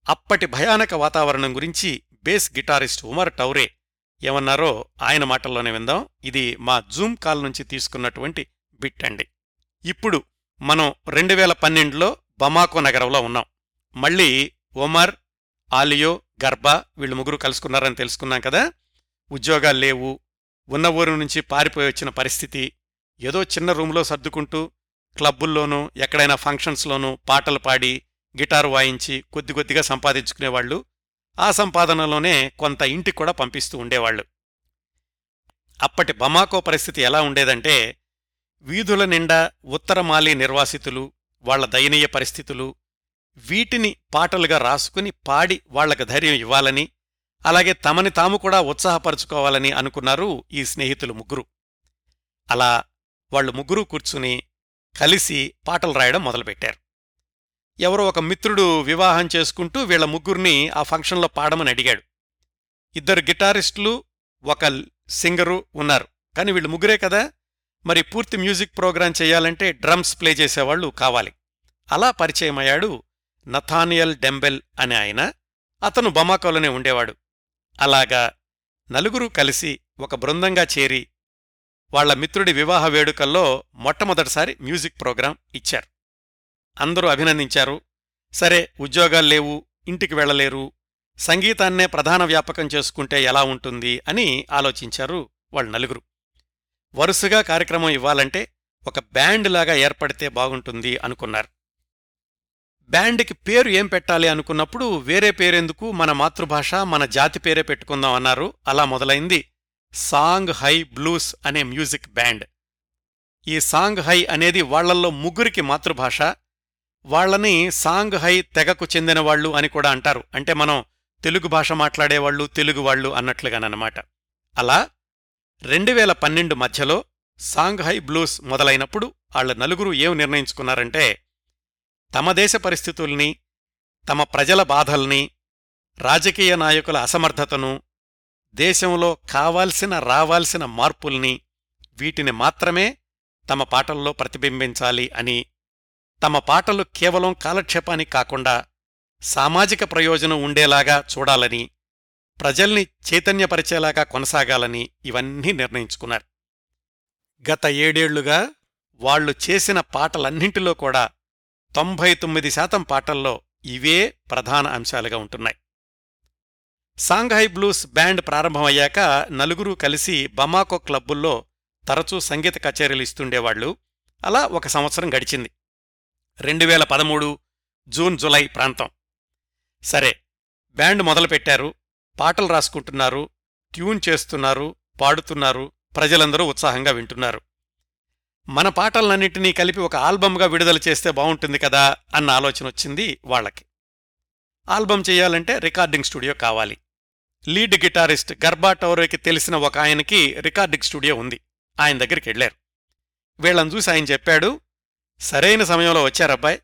అప్పటి భయానక వాతావరణం గురించి బేస్ గిటారిస్ట్ ఉమర్ టౌరే ఏమన్నారో ఆయన మాటల్లోనే విందాం. ఇది మా జూమ్ కాల్ నుంచి తీసుకున్నటువంటి బిట్ అండి. ఇప్పుడు మనం రెండు వేల పన్నెండులో బమాకో నగరంలో ఉన్నాం. మళ్ళీ ఒమర్ ఆలియో గర్భా వీళ్ళు ముగ్గురు కలుసుకున్నారని తెలుసుకున్నాం కదా. ఉద్యోగాలు లేవు. ఉన్న ఊరు నుంచి పారిపోయి వచ్చిన పరిస్థితి ఏదో చిన్న రూంలో సర్దుకుంటూ క్లబ్బుల్లోనూ ఎక్కడైనా ఫంక్షన్స్లోనూ పాటలు పాడి గిటారు వాయించి కొద్ది కొద్దిగా సంపాదించుకునేవాళ్ళు ఆ సంపాదనలోనే కొంత ఇంటికి కూడా పంపిస్తూ ఉండేవాళ్ళు అప్పటి బమాకో పరిస్థితి ఎలా ఉండేదంటే వీధుల నిండా ఉత్తరమాలి నిర్వాసితులు వాళ్ళ దయనీయ పరిస్థితులు వీటిని పాటలుగా రాసుకుని పాడి వాళ్ళకు ధైర్యం ఇవ్వాలని అలాగే తమని తాము కూడా ఉత్సాహపరుచుకోవాలని అనుకున్నారు ఈ స్నేహితులు ముగ్గురు. అలా వాళ్ళు ముగ్గురు కూర్చుని కలిసి పాటలు రాయడం మొదలుపెట్టారు. ఎవరో ఒక మిత్రుడు వివాహం చేసుకుంటూ వీళ్ళ ముగ్గురిని ఆ ఫంక్షన్లో పాడమని అడిగాడు. ఇద్దరు గిటారిస్టులు ఒక సింగరు ఉన్నారు. కానీ వీళ్ళు ముగ్గురే కదా? మరి పూర్తి మ్యూజిక్ ప్రోగ్రాం చేయాలంటే డ్రమ్స్ ప్లే చేసేవాళ్ళు కావాలి. అలా పరిచయమయ్యాడు నథానియల్ డెంబెల్ అనే ఆయన. అతను బమాకోలోనే ఉండేవాడు. అలాగా నలుగురు కలిసి ఒక బృందంగా చేరి వాళ్ళ మిత్రుడి వివాహ వేడుకల్లో మొట్టమొదటిసారి మ్యూజిక్ ప్రోగ్రాం ఇచ్చారు. అందరూ అభినందించారు. సరే ఉద్యోగాలు లేవు ఇంటికి వెళ్ళలేరు సంగీతాన్నే ప్రధాన వ్యాపకం చేసుకుంటే ఎలా ఉంటుంది అని ఆలోచించారు వాళ్ళు నలుగురు. వరుసగా కార్యక్రమం ఇవ్వాలంటే ఒక బ్యాండ్ లాగా ఏర్పడితే బాగుంటుంది అనుకున్నారు. బ్యాండ్కి పేరు ఏం పెట్టాలి అనుకున్నప్పుడు వేరే పేరెందుకు మన మాతృభాష మన జాతి పేరే పెట్టుకుందాం అన్నారు. అలా మొదలైంది. సాంగ్ హై బ్లూస్ అనే మ్యూజిక్ బ్యాండ్. ఈ సాంగ్ హై అనేది వాళ్ళల్లో ముగ్గురికి మాతృభాష. వాళ్ళని సాంగ్ హై తెగకు చెందినవాళ్ళు అని కూడా అంటారు. అంటే మనం తెలుగు భాష మాట్లాడేవాళ్ళు తెలుగువాళ్ళు అన్నట్లుగానన్నమాట. అలా రెండు వేల పన్నెండు మధ్యలో సాంగ్ హై బ్లూస్ మొదలైనప్పుడు వాళ్ళ నలుగురు ఏం నిర్ణయించుకున్నారంటే తమ దేశ పరిస్థితుల్ని తమ ప్రజల బాధల్ని రాజకీయ నాయకుల అసమర్థతను దేశంలో కావాల్సిన రావాల్సిన మార్పుల్ని వీటిని మాత్రమే తమ పాటల్లో ప్రతిబింబించాలి అని తమ పాటలు కేవలం కాలక్షేపానికి కాకుండా సామాజిక ప్రయోజనం ఉండేలాగా చూడాలని ప్రజల్ని చైతన్యపరిచేలాగా కొనసాగాలని ఇవన్నీ నిర్ణయించుకున్నారు. గత ఏడేళ్ళుగా వాళ్ళు చేసిన పాటలన్నింటిలో కూడా తొంభై తొమ్మిది శాతం పాటల్లో ఇవే ప్రధాన అంశాలుగా ఉంటున్నాయి. సాంఘాయ్ బ్లూస్ బ్యాండ్ ప్రారంభమయ్యాక నలుగురు కలిసి బమాకో క్లబ్బుల్లో తరచూ సంగీత కచేరీలు ఇస్తుండేవాళ్ళు అలా ఒక సంవత్సరం గడిచింది. రెండు వేల పదమూడు జూన్ జులై ప్రాంతం. సరే బ్యాండ్ మొదలుపెట్టారు. పాటలు రాసుకుంటున్నారు. ట్యూన్ చేస్తున్నారు. పాడుతున్నారు. ప్రజలందరూ ఉత్సాహంగా వింటున్నారు. మన పాటలన్నింటినీ కలిపి ఒక ఆల్బమ్గా విడుదల చేస్తే బావుంటుంది కదా అన్న ఆలోచన వచ్చింది వాళ్ళకి. ఆల్బమ్ చేయాలంటే రికార్డింగ్ స్టూడియో కావాలి. లీడ్ గిటారిస్ట్ గర్బా టౌరేకి తెలిసిన ఒక ఆయనకి రికార్డింగ్ స్టూడియో ఉంది. ఆయన దగ్గరికి వెళ్ళారు. వీళ్ళని చూసి ఆయన చెప్పాడు సరైన సమయంలో వచ్చారబ్బాయ్.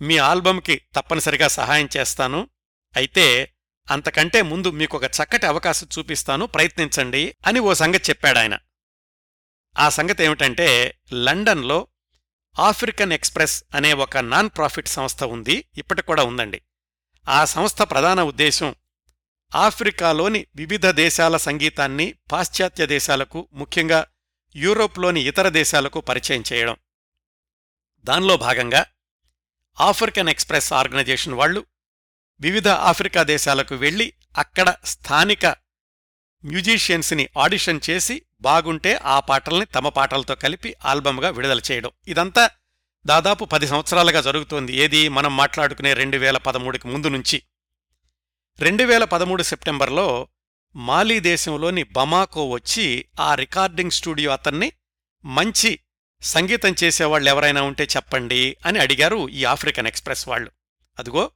మీ ఆల్బమ్కి తప్పనిసరిగా సహాయం చేస్తాను. అయితే అంతకంటే ముందు మీకొక చక్కటి అవకాశం చూపిస్తాను ప్రయత్నించండి అని ఓ సంగతి చెప్పాడాయన ఆ సంగతి ఏమిటంటే లండన్లో ఆఫ్రికన్ ఎక్స్ప్రెస్ అనే ఒక నాన్ ప్రాఫిట్ సంస్థ ఉంది ఇప్పటికి కూడా ఉందండి. ఆ సంస్థ ప్రధాన ఉద్దేశం ఆఫ్రికాలోని వివిధ దేశాల సంగీతాన్ని పాశ్చాత్య దేశాలకు ముఖ్యంగా యూరోప్లోని ఇతర దేశాలకు పరిచయం చేయడం. దానిలో భాగంగా ఆఫ్రికన్ ఎక్స్ప్రెస్ ఆర్గనైజేషన్ వాళ్ళు వివిధ ఆఫ్రికా దేశాలకు వెళ్ళి అక్కడ స్థానిక మ్యూజిషియన్స్ని ఆడిషన్ చేసి బాగుంటే ఆ పాటల్ని తమ పాటలతో కలిపి ఆల్బమ్గా విడుదల చేయడం. ఇదంతా దాదాపు పది సంవత్సరాలుగా జరుగుతోంది. ఏది మనం మాట్లాడుకునే రెండు వేల పదమూడుకి ముందు నుంచి. రెండు వేల పదమూడు సెప్టెంబర్లో మాలీ దేశంలోని బమాకో వచ్చి ఆ రికార్డింగ్ స్టూడియో అతన్ని మంచి సంగీతం చేసేవాళ్ళు ఎవరైనా ఉంటే చెప్పండి అని అడిగారు ఈ ఆఫ్రికన్ ఎక్స్ప్రెస్ వాళ్ళు. అదుగో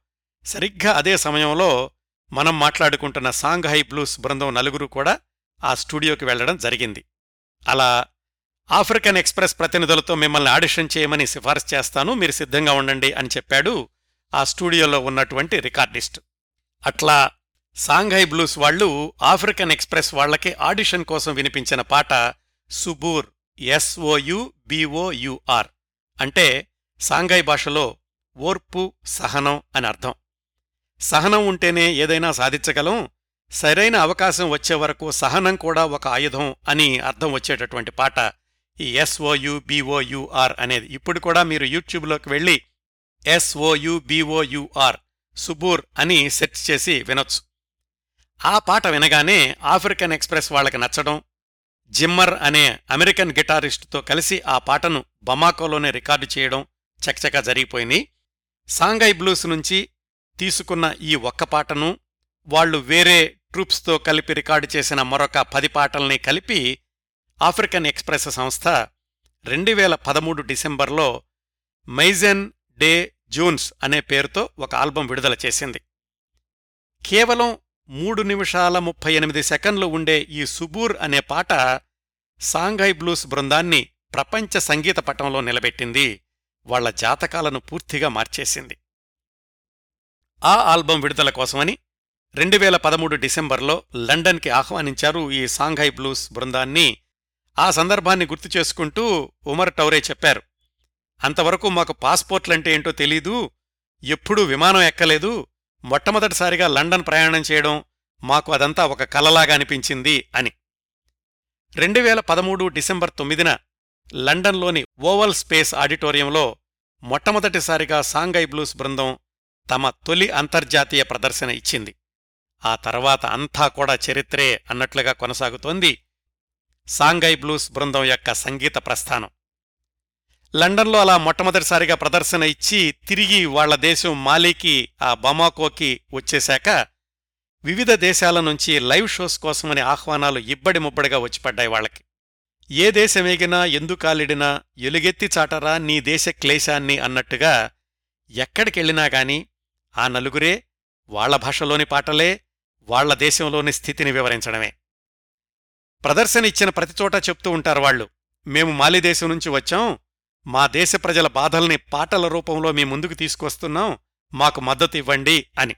సరిగ్గా అదే సమయంలో మనం మాట్లాడుకుంటున్న సాంగ్ బ్లూస్ బృందం నలుగురు కూడా ఆ స్టూడియోకి వెళ్ళడం జరిగింది. అలా ఆఫ్రికన్ ఎక్స్ప్రెస్ ప్రతినిధులతో మిమ్మల్ని ఆడిషన్ చేయమని సిఫార్సు చేస్తాను మీరు సిద్ధంగా ఉండండి అని చెప్పాడు ఆ స్టూడియోలో ఉన్నటువంటి రికార్డిస్ట్. అట్లా సాంఘై బ్లూస్ వాళ్ళు ఆఫ్రికన్ ఎక్స్ప్రెస్ వాళ్ళకి ఆడిషన్ కోసం వినిపించిన పాట సుబూర్ ఎస్ఓయు బిఓయుఆర్ అంటే సాంఘై భాషలో ఓర్పు సహనం అని అర్థం. సహనం ఉంటేనే ఏదైనా సాధించగలం సరైన అవకాశం వచ్చే వరకు సహనం కూడా ఒక ఆయుధం అని అర్థం వచ్చేటటువంటి పాట ఈ ఎస్ఓయు బిఓయుఆర్ అనేది. ఇప్పుడు కూడా మీరు యూట్యూబ్లోకి వెళ్ళి ఎస్ఓయు బిఓయుఆర్ సుబూర్ అని సెర్చ్ చేసి వినొచ్చు. ఆ పాట వినగానే ఆఫ్రికన్ ఎక్స్ప్రెస్ వాళ్ళకి నచ్చడం జిమ్మర్ అనే అమెరికన్ గిటారిస్టుతో కలిసి ఆ పాటను బమాకోలోనే రికార్డు చేయడం చకచకా జరిగిపోయింది. సాంగై బ్లూస్ నుంచి తీసుకున్న ఈ ఒక్క పాటను వాళ్ళు వేరే ట్రూప్స్తో కలిపి రికార్డు చేసిన మరొక పది పాటల్ని కలిపి ఆఫ్రికన్ ఎక్స్ప్రెస్ సంస్థ రెండు వేల పదమూడు డిసెంబర్లో మైజెన్ డే జూన్స్ అనే పేరుతో ఒక ఆల్బం విడుదల చేసింది. కేవలం మూడు నిమిషాల ముప్పై ఎనిమిది సెకండ్లు ఉండే ఈ సుబూర్ అనే పాట సాంఘై బ్లూస్ బృందాన్ని ప్రపంచ సంగీత పటంలో నిలబెట్టింది. వాళ్ళ జాతకాలను పూర్తిగా మార్చేసింది. ఆ ఆల్బం విడుదల కోసమని రెండు వేల పదమూడు డిసెంబర్లో లండన్కి ఆహ్వానించారు ఈ సాంఘై బ్లూస్ బృందాన్ని. ఆ సందర్భాన్ని గుర్తు చేసుకుంటూ ఉమర్ టౌరే చెప్పారు. అంతవరకు మాకు పాస్పోర్ట్లంటే ఏంటో తెలీదు ఎప్పుడూ విమానం ఎక్కలేదు మొట్టమొదటిసారిగా లండన్ ప్రయాణం చేయడం మాకు అదంతా ఒక కలలాగా అనిపించింది అని. రెండు వేల పదమూడు డిసెంబర్ తొమ్మిదిన లండన్లోని ఓవల్ స్పేస్ ఆడిటోరియంలో మొట్టమొదటిసారిగా సాంగై బ్లూస్ బృందం తమ తొలి అంతర్జాతీయ ప్రదర్శన ఇచ్చింది. ఆ తర్వాత అంతా కూడా చరిత్రే అన్నట్లుగా కొనసాగుతోంది సాంగై బ్లూస్ బృందం యొక్క సంగీత ప్రస్థానం. లండన్లో అలా మొట్టమొదటిసారిగా ప్రదర్శన ఇచ్చి తిరిగి వాళ్ళ దేశం మాలీకి ఆ బమాకోకి వచ్చేశాక వివిధ దేశాల నుంచి లైవ్ షోస్ కోసమని ఆహ్వానాలు ఇబ్బడి ముబ్బడిగా వచ్చిపడ్డాయి వాళ్ళకి. ఏ దేశమేగినా ఎందుకాలిడినా ఎలుగెత్తి చాటరా నీ దేశ క్లేశాన్ని అన్నట్టుగా ఎక్కడికెళ్ళినా గాని ఆ నలుగురే వాళ్ళ భాషలోని పాటలే వాళ్ళ దేశంలోని స్థితిని వివరించడమే. ప్రదర్శన ఇచ్చిన ప్రతిచోటా చెప్తూ ఉంటారు వాళ్ళు మేము మాలిదేశం నుంచి వచ్చాం మా దేశ ప్రజల బాధల్ని పాటల రూపంలో మీ ముందుకు తీసుకొస్తున్నాం. మాకు మద్దతు ఇవ్వండి అని.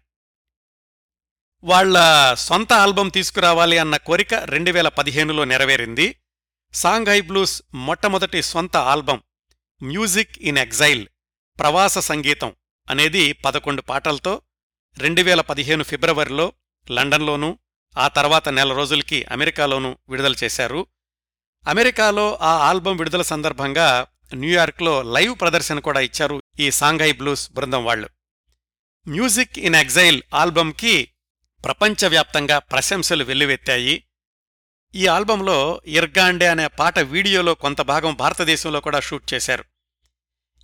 వాళ్ళ సొంత ఆల్బం తీసుకురావాలి అన్న కోరిక రెండు వేల పదిహేనులో నెరవేరింది. సాంగ్ హై బ్లూస్ మొట్టమొదటి సొంత ఆల్బం మ్యూజిక్ ఇన్ ఎగ్జైల్ ప్రవాస సంగీతం అనేది పదకొండు పాటలతో రెండు వేల పదిహేను ఫిబ్రవరిలో లండన్లోనూ ఆ తర్వాత నెల రోజులకి అమెరికాలోనూ విడుదల చేశారు. అమెరికాలో ఆ ఆల్బం విడుదల సందర్భంగా న్యూయార్క్లో లైవ్ ప్రదర్శన కూడా ఇచ్చారు ఈ సాంఘై బ్లూస్ బృందం వాళ్ళు. మ్యూజిక్ ఇన్ ఎగ్జైల్ ఆల్బంకి ప్రపంచవ్యాప్తంగా ప్రశంసలు వెల్లువెత్తాయి. ఈ ఆల్బంలో ఇర్గాండే అనే పాట వీడియోలో కొంత భాగం భారతదేశంలో కూడా షూట్ చేశారు.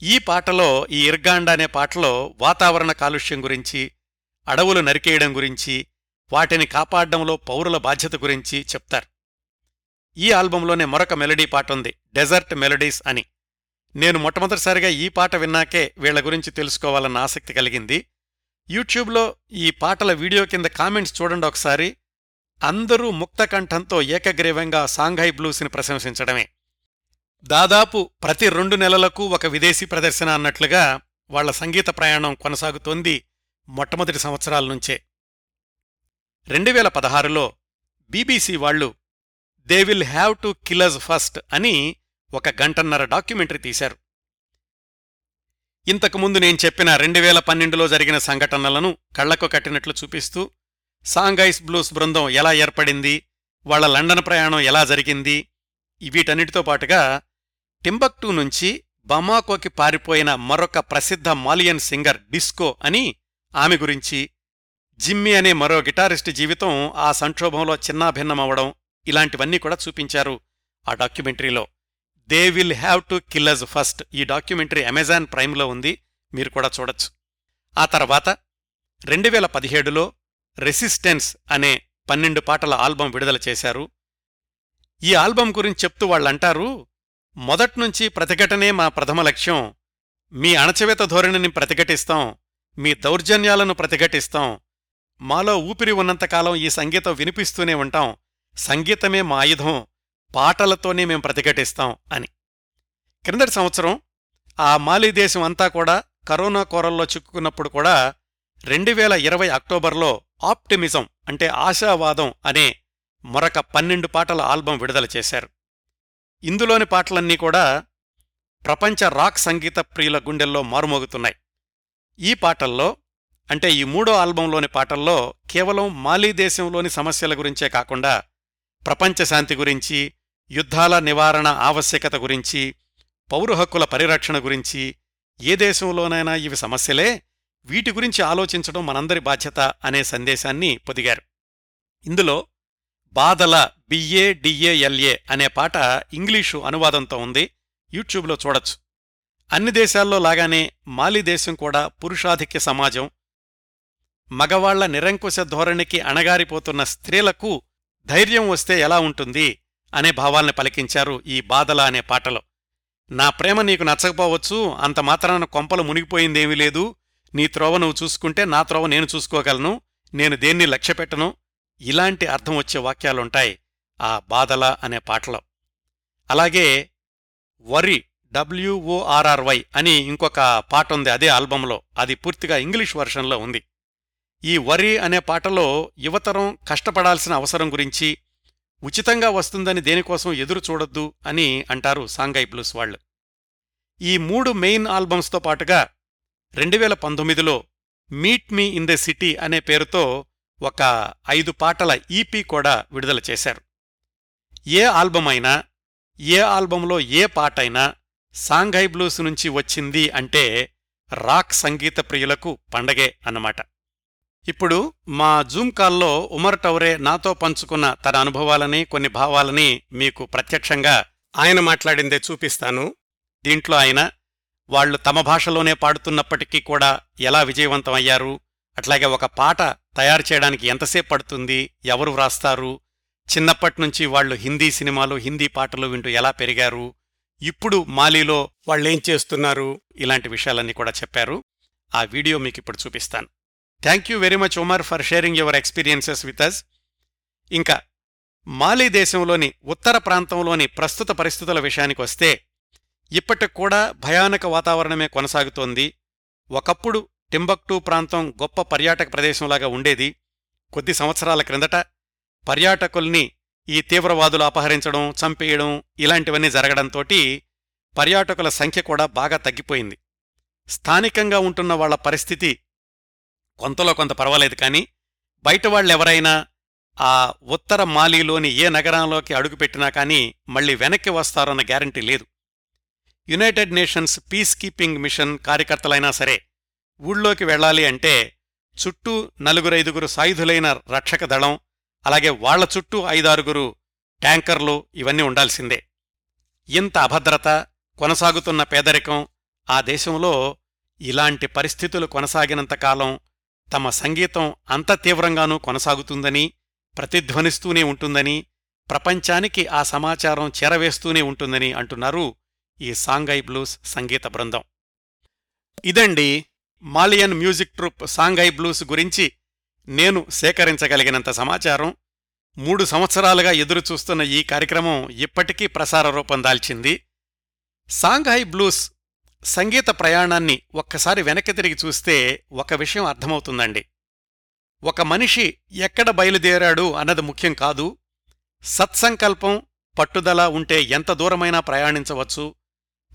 ఈ పాటలో ఈ ఇర్గాండ అనే పాటలో వాతావరణ కాలుష్యం గురించి అడవులు నరికేయడం గురించి వాటిని కాపాడడంలో పౌరుల బాధ్యత గురించి చెప్తారు. ఈ ఆల్బంలోనే మరొక మెలడీ పాట ఉంది డెజర్ట్ మెలడీస్ అని. నేను మొట్టమొదటిసారిగా ఈ పాట విన్నాకే వీళ్ళ గురించి తెలుసుకోవాలన్న ఆసక్తి కలిగింది. యూట్యూబ్లో ఈ పాటల వీడియో కింద కామెంట్స్ చూడండి ఒకసారి. అందరూ ముక్తకంఠంతో ఏకగ్రీవంగా సాంఘాయ్ బ్లూస్ని ప్రశంసించడమే. దాదాపు ప్రతి రెండు నెలలకు ఒక విదేశీ ప్రదర్శన అన్నట్లుగా వాళ్ళ సంగీత ప్రయాణం కొనసాగుతోంది మొట్టమొదటి సంవత్సరాల నుంచే. రెండు వేల పదహారులో బీబీసీ వాళ్ళు they will have to kill us first అని ఒక గంటన్నర డాక్యుమెంటరీ తీశారు. ఇంతకుముందు నేను చెప్పిన రెండు వేల పన్నెండులో జరిగిన సంఘటనలను కళ్ళకు కట్టినట్లు చూపిస్తూ సాంగైస్ బ్లూస్ బృందం ఎలా ఏర్పడింది వాళ్ళ లండన్ ప్రయాణం ఎలా జరిగింది వీటన్నిటితో పాటుగా టింబక్టూ నుంచి బమాకోకి పారిపోయిన మరొక ప్రసిద్ధ మాలియన్ సింగర్ డిస్కో అని ఆమె గురించి జిమ్మి అనే మరో గిటారిస్ట్ జీవితం ఆ సంక్షోభంలో చిన్నాభిన్నమవడం ఇలాంటివన్నీ కూడా చూపించారు ఆ డాక్యుమెంటరీలో. They will have to killers first ఈ డాక్యుమెంటరీ అమెజాన్ ప్రైమ్లో ఉంది. మీరు కూడా చూడొచ్చు. ఆ తర్వాత రెండు వేల పదిహేడులో రెసిస్టెన్స్ అనే పన్నెండు పాటల ఆల్బం విడుదల చేశారు. ఈ ఆల్బం గురించి చెప్తూ వాళ్ళంటారు మొదట్నుంచి ప్రతిఘటనే మా ప్రథమ లక్ష్యం. మీ అణచవేత ధోరణిని ప్రతిఘటిస్తాం. మీ దౌర్జన్యాలను ప్రతిఘటిస్తాం. మాలో ఊపిరి ఉన్నంతకాలం ఈ సంగీతం వినిపిస్తూనే ఉంటాం. సంగీతమే మా ఆయుధం. పాటలతోనే మేం ప్రతిఘటిస్తాం అని. క్రిందటి సంవత్సరం ఆ మాలీ దేశం అంతా కూడా కరోనా కోరల్లో చిక్కుకున్నప్పుడు కూడా రెండు వేల ఇరవై అక్టోబర్లో ఆప్టిమిజం అంటే ఆశావాదం అనే మరొక పన్నెండు పాటల ఆల్బం విడుదల చేశారు. ఇందులోని పాటలన్నీ కూడా ప్రపంచ రాక్ సంగీత ప్రియుల గుండెల్లో మారుమోగుతున్నాయి. ఈ పాటల్లో అంటే ఈ మూడో ఆల్బంలోని పాటల్లో కేవలం మాలీ దేశంలోని సమస్యల గురించే కాకుండా ప్రపంచ శాంతి గురించి యుద్ధాల నివారణ ఆవశ్యకత గురించి పౌర హక్కుల పరిరక్షణ గురించి ఏ దేశంలోనైనా ఇవి సమస్యలే వీటి గురించి ఆలోచించడం మనందరి బాధ్యత అనే సందేశాన్ని పొదిగారు. ఇందులో బాదల బిఏ డిఏఎల్ఏ అనే పాట ఇంగ్లీషు అనువాదంతో ఉంది. యూట్యూబ్లో చూడొచ్చు. అన్ని దేశాల్లో లాగానే మాలి దేశం కూడా పురుషాధిక్య సమాజం. మగవాళ్ళ నిరంకుశ ధోరణికి అణగారిపోతున్న స్త్రీలకు ధైర్యం వస్తే ఎలా ఉంటుంది? అనే భావాల్ని పలికించారు ఈ బాధల అనే పాటలో. నా ప్రేమ నీకు నచ్చకపోవచ్చు అంత మాత్రాన కొంపలు మునిగిపోయిందేమీ లేదు. నీ త్రోవ నువ్వు చూసుకుంటే నా త్రోవ నేను చూసుకోగలను. నేను దేన్ని లక్ష్యపెట్టను? ఇలాంటి అర్థం వచ్చే వాక్యాలుంటాయి ఆ బాధల అనే పాటలో. అలాగే వరి డబ్ల్యూఓఆర్ఆర్వై అని ఇంకొక పాట ఉంది అదే ఆల్బంలో. అది పూర్తిగా ఇంగ్లీష్ వర్షన్లో ఉంది. ఈ వరి అనే పాటలో యువతరం కష్టపడాల్సిన అవసరం గురించి ఉచితంగా వస్తుందని దేనికోసం ఎదురు చూడొద్దు అని అంటారు సాంఘై బ్లూస్ వాళ్ళు. ఈ మూడు మెయిన్ ఆల్బమ్స్తో పాటుగా రెండు వేల పంతొమ్మిదిలో meet me in the city అనే పేరుతో ఒక ఐదు పాటల ఈపీ కూడా విడుదల చేశారు. ఏ ఆల్బం అయినా ఏ ఆల్బంలో ఏ పాటైనా సాంఘై బ్లూస్ నుంచి వచ్చింది అంటే రాక్ సంగీత ప్రియులకు పండగే అన్నమాట. ఇప్పుడు మా జూమ్ కాల్లో ఉమర్ టౌరే నాతో పంచుకున్న తన అనుభవాలని కొన్ని భావాలని మీకు ప్రత్యక్షంగా ఆయన మాట్లాడిందే చూపిస్తాను. దీంట్లో ఆయన వాళ్ళు తమ భాషలోనే పాడుతున్నప్పటికీ కూడా ఎలా విజయవంతమయ్యారు అట్లాగే ఒక పాట తయారు చేయడానికి ఎంతసేపు పడుతుంది ఎవరు వ్రాస్తారు చిన్నప్పట్నుంచి వాళ్ళు హిందీ సినిమాలు హిందీ పాటలు వింటూ ఎలా పెరిగారు ఇప్పుడు మాలీలో వాళ్ళేం చేస్తున్నారు ఇలాంటి విషయాలన్నీ కూడా చెప్పారు. ఆ వీడియో మీకు ఇప్పుడు చూపిస్తాను. Thank you very much Oumar for sharing your experiences with us ఇంకా మాలీ దేశంలోని ఉత్తర ప్రాంతంలోని ప్రస్తుత పరిస్థితుల విషయానికొస్తే ఇప్పటికి కూడా భయానక వాతావరణమే కొనసాగుతోంది. ఒకప్పుడు టింబక్టూ ప్రాంతం గొప్ప పర్యాటక ప్రదేశంలాగా ఉండేది. కొద్ది సంవత్సరాల క్రిందట పర్యాటకుల్ని ఈ తీవ్రవాదులు అపహరించడం చంపేయడం ఇలాంటివన్నీ జరగడంతోటి పర్యాటకుల సంఖ్య కూడా బాగా తగ్గిపోయింది. స్థానికంగా ఉంటున్న వాళ్ళ పరిస్థితి కొంతలో కొంత పర్వాలేదు కానీ బయట వాళ్ళెవరైనా ఆ ఉత్తర మాలీలోని ఏ నగరంలోకి అడుగుపెట్టినా కానీ మళ్ళీ వెనక్కి వస్తారన్న గ్యారంటీ లేదు. United Nations peacekeeping mission కార్యకర్తలైనా సరే ఊళ్ళోకి వెళ్ళాలి అంటే చుట్టూ నలుగురైదుగురు సాయుధులైన రక్షక దళం అలాగే వాళ్ళ చుట్టూ ఐదారుగురు ట్యాంకర్లు ఇవన్నీ ఉండాల్సిందే. ఇంత అభద్రత కొనసాగుతున్న పేదరికం ఆ దేశంలో ఇలాంటి పరిస్థితులు కొనసాగినంతకాలం తమ సంగీతం అంత తీవ్రంగానూ కొనసాగుతుందని ప్రతిధ్వనిస్తూనే ఉంటుందని ప్రపంచానికి ఆ సమాచారం చేరవేస్తూనే ఉంటుందని అంటున్నారు ఈ సాంఘై బ్లూస్ సంగీత బృందం. ఇదండి Malian music troupe Songhoy Blues గురించి నేను సేకరించగలిగినంత సమాచారం. మూడు సంవత్సరాలుగా ఎదురుచూస్తున్న ఈ కార్యక్రమం ఇప్పటికీ ప్రసార రూపం దాల్చింది. సాంఘాయ్ బ్లూస్ సంగీత ప్రయాణాన్ని ఒక్కసారి వెనక్కి తిరిగి చూస్తే ఒక విషయం అర్థమవుతుందండి. ఒక మనిషి ఎక్కడ బయలుదేరాడు అన్నది ముఖ్యం కాదు. సత్సంకల్పం పట్టుదల ఉంటే ఎంత దూరమైనా ప్రయాణించవచ్చు.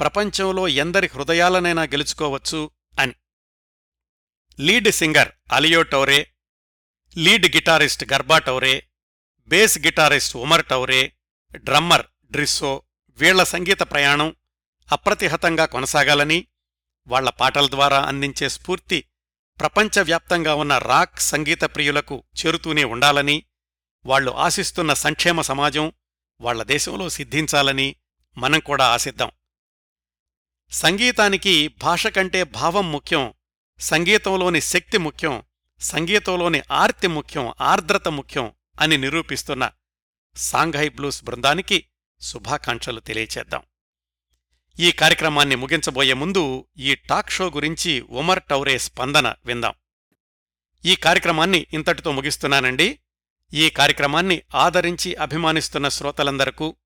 ప్రపంచంలో ఎందరి హృదయాలనైనా గెలుచుకోవచ్చు అని. Lead singer Aliou Toure lead guitarist Garba Toure bass guitarist Oumar Toure drummer Drisso వీళ్ళ సంగీత ప్రయాణం అప్రతిహతంగా కొనసాగాలని వాళ్ళ పాటల ద్వారా అందించే స్ఫూర్తి ప్రపంచవ్యాప్తంగా ఉన్న రాక్ సంగీత ప్రియులకు చేరుతూనే ఉండాలని వాళ్ళు ఆశిస్తున్న సంక్షేమ సమాజం వాళ్ళ దేశంలో సిద్ధించాలని మనం కూడా ఆశిద్దాం. సంగీతానికి భాష కంటే భావం ముఖ్యం సంగీతంలోని శక్తి ముఖ్యం సంగీతంలోని ఆర్తి ముఖ్యం ఆర్ద్రత ముఖ్యం అని నిరూపిస్తున్న సాంఘై బ్లూస్ బృందానికి శుభాకాంక్షలు తెలియచేద్దాం. ఈ కార్యక్రమాన్ని ముగించబోయే ముందు ఈ టాక్ షో గురించి ఉమర్ టౌరే స్పందన విందాం. ఈ కార్యక్రమాన్ని ఇంతటితో ముగిస్తున్నానండి. ఈ కార్యక్రమాన్ని ఆదరించి అభిమానిస్తున్న శ్రోతలందరకు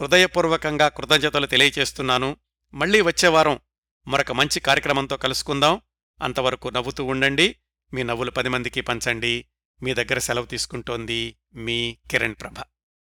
హృదయపూర్వకంగా కృతజ్ఞతలు తెలియచేస్తున్నాను. మళ్ళీ వచ్చేవారం మరొక మంచి కార్యక్రమంతో కలుసుకుందాం. అంతవరకు నవ్వుతూ ఉండండి. మీ నవ్వులు పది మందికి పంచండి. మీ దగ్గర సెలవు తీసుకుంటోంది మీ కిరణ్ ప్రభ.